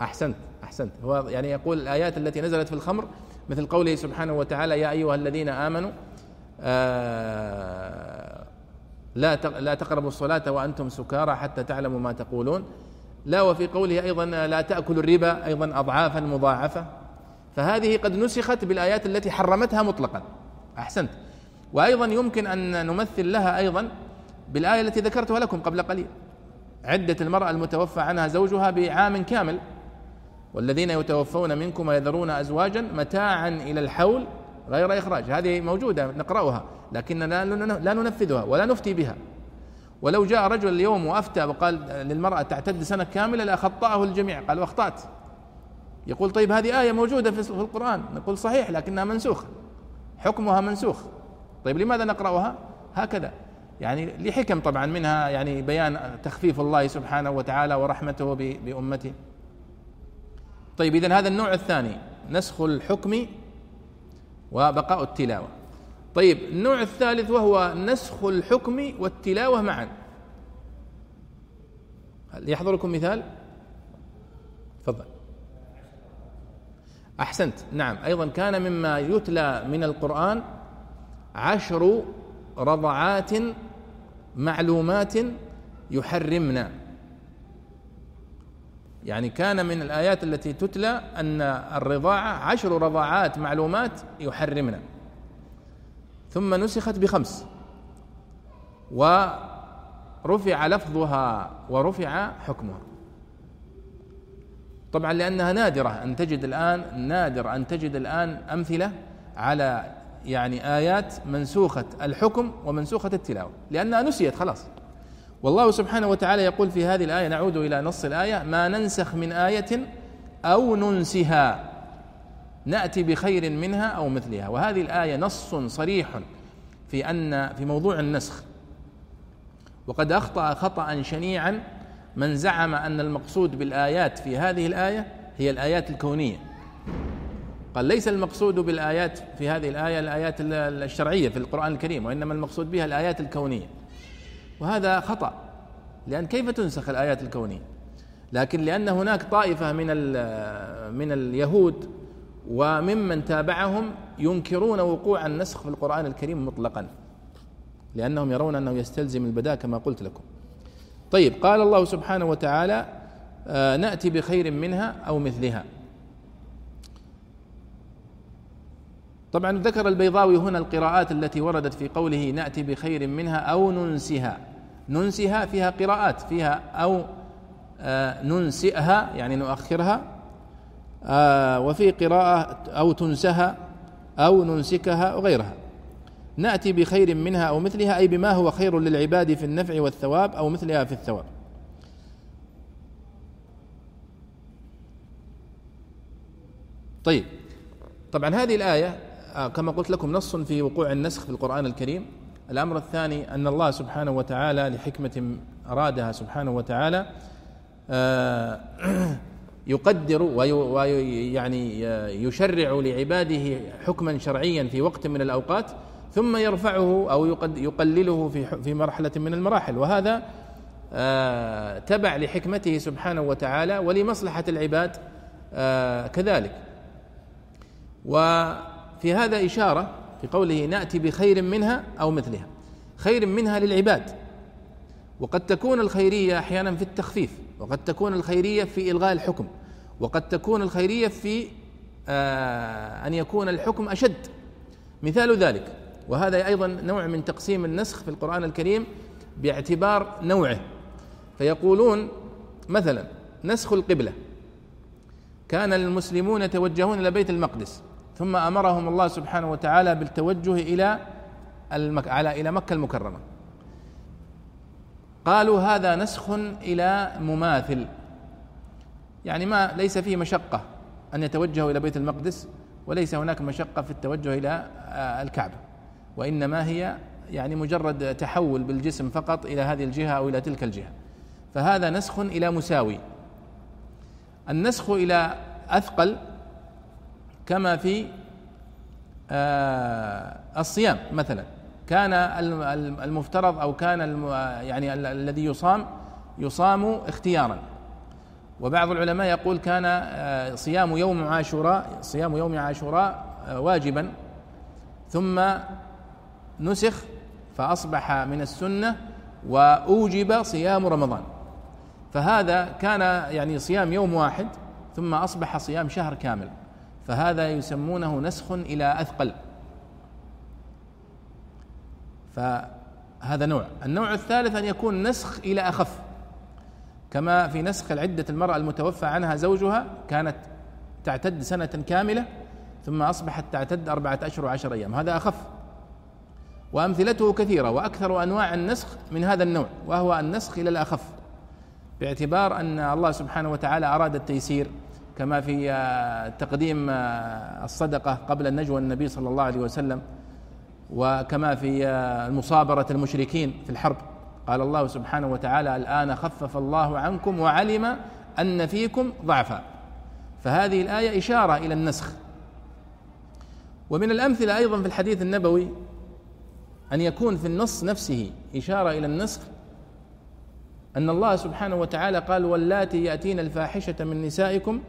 أحسنت أحسنت. هو يعني يقول الآيات التي نزلت في الخمر مثل قوله سبحانه وتعالى يا أيها الذين آمنوا لا لا تقربوا الصلاة وأنتم سكارى حتى تعلموا ما تقولون. لا وفي قوله أيضا لا تأكلوا الربا أيضا أضعافا مضاعفة. فهذه قد نسخت بالآيات التي حرمتها مطلقا. أحسنت. وأيضا يمكن أن نمثل لها أيضا بالآية التي ذكرتها لكم قبل قليل. عدة المرأة المتوفى عنها زوجها بعام كامل والذين يتوفون منكم ويذرون أزواجا متاعا إلى الحول غير إخراج. هذه موجودة نقرأها. لكننا لا ننفذها ولا نفتي بها. ولو جاء رجل اليوم وأفتى وقال للمرأة تعتد سنة كاملة لأخطأه الجميع قال وأخطأت. يقول طيب هذه آية موجودة في القرآن. نقول صحيح لكنها منسوخة. حكمها منسوخ. طيب لماذا نقرأها؟ هكذا. يعني لحكم طبعا منها يعني بيان تخفيف الله سبحانه وتعالى ورحمته بأمته. طيب إذا هذا النوع الثاني نسخ الحكم وبقاء التلاوة. طيب النوع الثالث وهو نسخ الحكم والتلاوة معا. هل يحضركم مثال؟ تفضل. أحسنت. نعم. أيضا كان مما يتلى من القرآن عشر رضعات معلومات يحرمنا. يعني كان من الآيات التي تتلى أن الرضاعة عشر رضاعات معلومات يحرمنا. ثم نسخت بخمس. ورفع لفظها ورفع حكمها. طبعا لأنها نادرة أن تجد الآن نادر أن تجد الآن أمثلة على يعني آيات منسوخة الحكم ومنسوخة التلاوة. لأنها نسيت خلاص. والله سبحانه وتعالى يقول في هذه الآية نعود إلى نص الآية ما ننسخ من آية أو ننسها نأتي بخير منها أو مثلها. وهذه الآية نص صريح في أن في موضوع النسخ. وقد أخطأ خطأ شنيعا من زعم أن المقصود بالآيات في هذه الآية هي الآيات الكونية. قال ليس المقصود بالآيات في هذه الآية الآيات الشرعية في القرآن الكريم وإنما المقصود بها الآيات الكونية. وهذا خطأ لأن كيف تنسخ الآيات الكونية؟ لكن لأن هناك طائفة من من اليهود وممن تابعهم ينكرون وقوع النسخ في القرآن الكريم مطلقا لأنهم يرون أنه يستلزم البداء كما قلت لكم. طيب قال الله سبحانه وتعالى آه نأتي بخير منها أو مثلها. طبعا ذكر البيضاوي هنا القراءات التي وردت في قوله نأتي بخير منها أو ننسها. ننسها فيها قراءات فيها أو آه ننسئها يعني نؤخرها آه وفي قراءة أو تنسها أو ننسكها وغيرها. نأتي بخير منها أو مثلها أي بما هو خير للعباد في النفع والثواب أو مثلها في الثواب. طيب طبعا هذه الآية آه، كما قلت لكم نص في وقوع النسخ في القرآن الكريم. الأمر الثاني أن الله سبحانه وتعالى لحكمة أرادها سبحانه وتعالى آه، يقدر ويعني آه، يشرع لعباده حكما شرعيا في وقت من الأوقات ثم يرفعه أو يقلله في في مرحلة من المراحل. وهذا آه، تبع لحكمته سبحانه وتعالى ولمصلحة العباد كذلك. وفي هذا إشارة في قوله نأتي بخير منها أو مثلها. خير منها للعباد. وقد تكون الخيرية أحيانا في التخفيف وقد تكون الخيرية في إلغاء الحكم وقد تكون الخيرية في آه، أن يكون الحكم أشد. مثال ذلك. وهذا أيضا نوع من تقسيم النسخ في القرآن الكريم باعتبار نوعه. فيقولون مثلا نسخ القبلة. كان المسلمون يتوجهون إلى بيت المقدس. ثم أمرهم الله سبحانه وتعالى بالتوجه إلى المك... على إلى مكة المكرمة. قالوا هذا نسخ إلى مماثل. يعني ما ليس فيه مشقة أن يتوجهوا إلى بيت المقدس وليس هناك مشقة في التوجه إلى الكعبة. وإنما هي يعني مجرد تحول بالجسم فقط إلى هذه الجهة أو إلى تلك الجهة. فهذا نسخ إلى مساوي. النسخ إلى أثقل كما في آه، الصيام مثلا. كان المفترض أو كان يعني الذي يصام يصام اختيارا. وبعض العلماء يقول كان آه، صيام يوم عاشوراء صيام يوم عاشوراء آه، واجبا. ثم نسخ فأصبح من السنة وأوجب صيام رمضان. فهذا كان يعني صيام يوم واحد ثم أصبح صيام شهر كامل. فهذا يسمونه نسخ إلى أثقل. فهذا نوع. النوع الثالث أن يكون نسخ إلى أخف. كما في نسخ العدة المرأة المتوفى عنها زوجها كانت تعتد سنة كاملة ثم أصبحت تعتد أربعة أشهر وعشر أيام. هذا أخف. وأمثلته كثيرة وأكثر أنواع النسخ من هذا النوع وهو النسخ إلى الأخف باعتبار أن الله سبحانه وتعالى أراد التيسير. كما في آه، تقديم آه، الصدقة قبل النجوى النبي صلى الله عليه وسلم وكما في آه، المصابرة المشركين في الحرب. قال الله سبحانه وتعالى الآن خفف الله عنكم وعلم أن فيكم ضعفا. فهذه الآية إشارة إلى النسخ. ومن الأمثلة أيضا في الحديث النبوي أن يكون في النص نفسه إشارة إلى النسخ أن الله سبحانه وتعالى قال واللاتي يأتين الفاحشة من نسائكم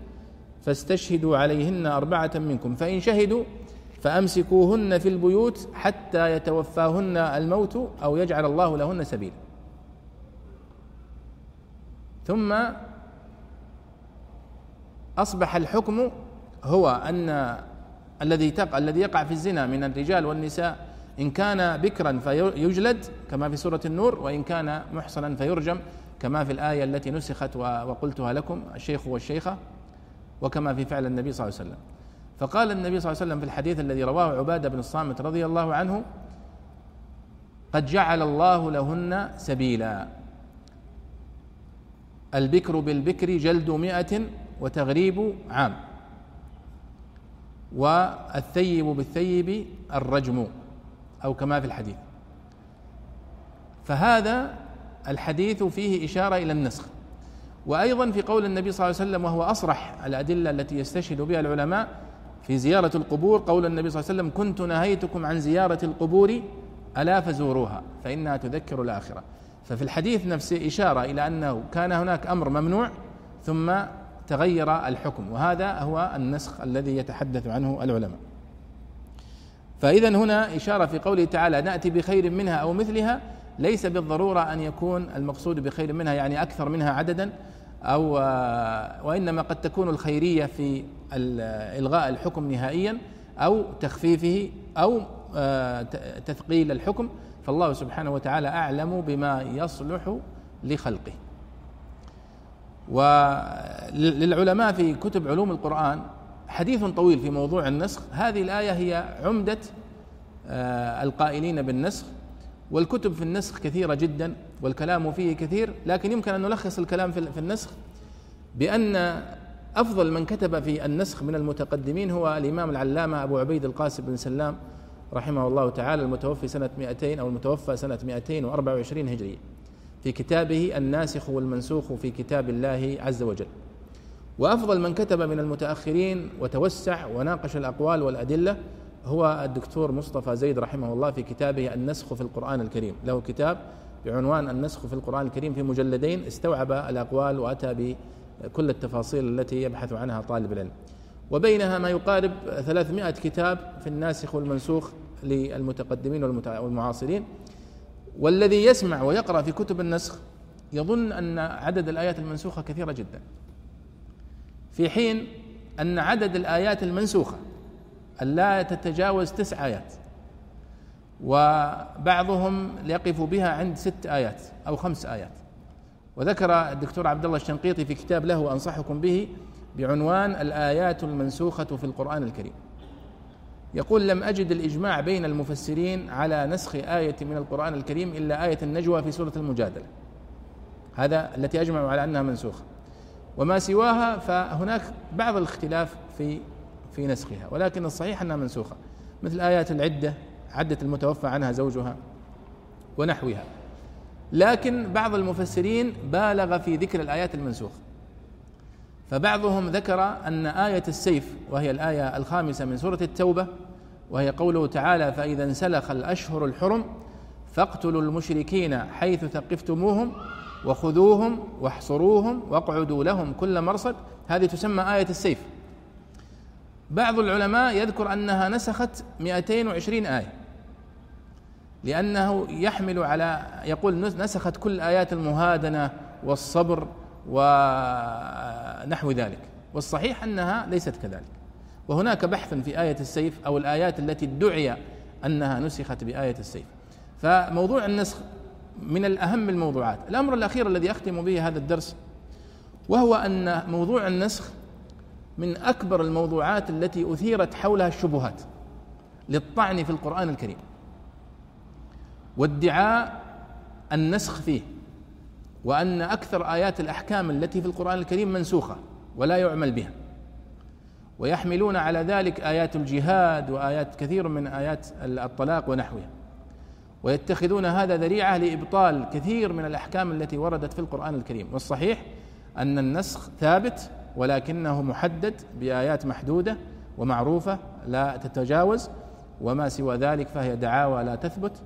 فاستشهدوا عليهن أربعة منكم فإن شهدوا فأمسكوهن في البيوت حتى يتوفاهن الموت أو يجعل الله لهن سبيلا. ثم أصبح الحكم هو أن الذي الذي يقع في الزنا من الرجال والنساء إن كان بكرا فيجلد كما في سورة النور وإن كان محصنا فيرجم كما في الآية التي نسخت وقلتها لكم الشيخ والشيخة وكما في فعل النبي صلى الله عليه وسلم. فقال النبي صلى الله عليه وسلم في الحديث الذي رواه عبادة بن الصامت رضي الله عنه قد جعل الله لهن سبيلا. البكر بالبكر جلد مئة وتغريب عام والثيب بالثيب الرجم أو كما في الحديث. فهذا الحديث فيه إشارة إلى النسخ. وأيضا في قول النبي صلى الله عليه وسلم وهو أصرح الأدلة التي يستشهد بها العلماء في زيارة القبور قول النبي صلى الله عليه وسلم كنت نهيتكم عن زيارة القبور ألا فزوروها فإنها تذكر الآخرة. ففي الحديث نفسه إشارة إلى أنه كان هناك أمر ممنوع ثم تغير الحكم وهذا هو النسخ الذي يتحدث عنه العلماء. فإذا هنا إشارة في قوله تعالى نأتي بخير منها أو مثلها ليس بالضرورة أن يكون المقصود بخير منها يعني أكثر منها عددا أو وإنما قد تكون الخيرية في إلغاء الحكم نهائيا أو تخفيفه أو آه، تثقيل الحكم. فالله سبحانه وتعالى أعلم بما يصلح لخلقه. وللعلماء في كتب علوم القرآن حديث طويل في موضوع النسخ. هذه الآية هي عمدة آه، القائلين بالنسخ. والكتب في النسخ كثيرة جدا والكلام فيه كثير لكن يمكن أن نلخص الكلام في النسخ بأن أفضل من كتب في النسخ من المتقدمين هو الإمام العلامة أبو عبيد القاسم بن سلام رحمه الله تعالى المتوفي سنة 200 أو المتوفى سنة 224 هجرية. في كتابه الناسخ والمنسوخ في كتاب الله عز وجل. وأفضل من كتب من المتأخرين وتوسع وناقش الأقوال والأدلة هو الدكتور مصطفى زيد رحمه الله في كتابه النسخ في القرآن الكريم. له كتاب بعنوان النسخ في القرآن الكريم في مجلدين استوعب الأقوال وأتى بكل التفاصيل التي يبحث عنها طالب العلم. وبينها ما يقارب 300 كتاب في الناسخ والمنسوخ للمتقدمين والمعاصرين. والذي يسمع ويقرأ في كتب النسخ يظن أن عدد الآيات المنسوخة كثيرة جدا. في حين أن عدد الآيات المنسوخة ألا تتجاوز تسع آيات. وبعضهم يقف بها عند ست آيات أو خمس آيات. وذكر الدكتور عبد الله الشنقيطي في كتاب له أنصحكم به بعنوان الآيات المنسوخة في القرآن الكريم. يقول لم أجد الإجماع بين المفسرين على نسخ آية من القرآن الكريم إلا آية النجوى في سورة المجادلة. هذا التي أجمعوا على أنها منسوخة. وما سواها فهناك بعض الاختلاف في في نسخها. ولكن الصحيح أنها منسوخة. مثل آيات العدة عدة المتوفى عنها زوجها ونحوها. لكن بعض المفسرين بالغ في ذكر الآيات المنسوخة. فبعضهم ذكر أن آية السيف وهي الآية الخامسة من سورة التوبة وهي قوله تعالى فإذا انسلخ الأشهر الحرم فاقتلوا المشركين حيث ثقفتموهم وخذوهم واحصروهم واقعدوا لهم كل مرصد. هذه تسمى آية السيف. بعض العلماء يذكر أنها نسخت 220 آية. لأنه يحمل على يقول نسخت كل آيات المهادنة والصبر ونحو ذلك. والصحيح أنها ليست كذلك. وهناك بحث في آية السيف أو الآيات التي ادعي أنها نسخت بآية السيف. فموضوع النسخ من الأهم الموضوعات. الأمر الأخير الذي أختم به هذا الدرس وهو أن موضوع النسخ من أكبر الموضوعات التي أثيرت حولها الشبهات للطعن في القرآن الكريم. وادعاء النسخ فيه وأن أكثر آيات الأحكام التي في القرآن الكريم منسوخة ولا يعمل بها. ويحملون على ذلك آيات الجهاد وآيات كثير من آيات الطلاق ونحوها. ويتخذون هذا ذريعة لإبطال كثير من الأحكام التي وردت في القرآن الكريم. والصحيح أن النسخ ثابت ولكنه محدد بآيات محدودة ومعروفة لا تتجاوز وما سوى ذلك فهي دعاوى لا تثبت.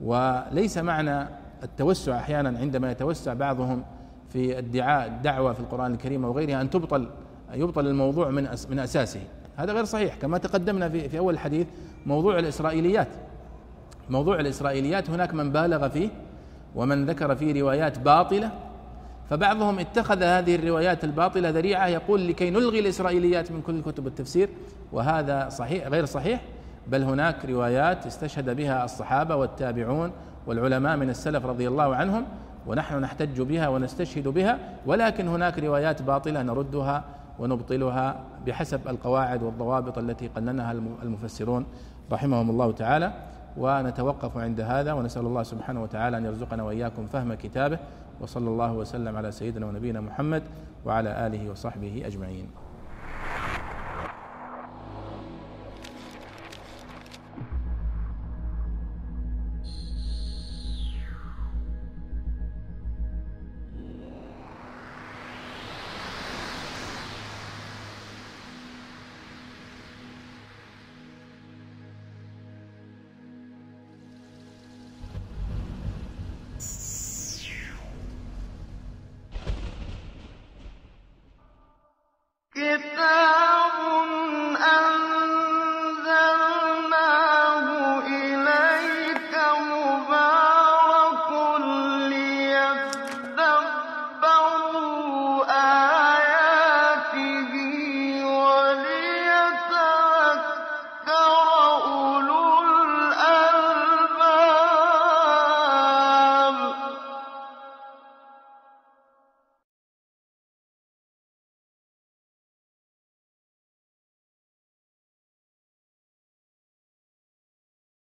وليس معنى التوسع أحيانا عندما يتوسع بعضهم في ادعاء الدعوة في القرآن الكريم أو غيرها أن تبطل يبطل الموضوع من من أساسه. هذا غير صحيح. كما تقدمنا في في أول الحديث موضوع الإسرائيليات. موضوع الإسرائيليات هناك من بالغ فيه ومن ذكر فيه روايات باطلة فبعضهم اتخذ هذه الروايات الباطلة ذريعة يقول لكي نلغي الإسرائيليات من كل كتب التفسير وهذا صحيح غير صحيح بل هناك روايات استشهد بها الصحابة والتابعون والعلماء من السلف رضي الله عنهم ونحن نحتج بها ونستشهد بها ولكن هناك روايات باطلة نردها ونبطلها بحسب القواعد والضوابط التي قننها المفسرون رحمهم الله تعالى. ونتوقف عند هذا ونسأل الله سبحانه وتعالى أن يرزقنا وإياكم فهم كتابه وصلى الله وسلم على سيدنا ونبينا محمد وعلى آله وصحبه أجمعين.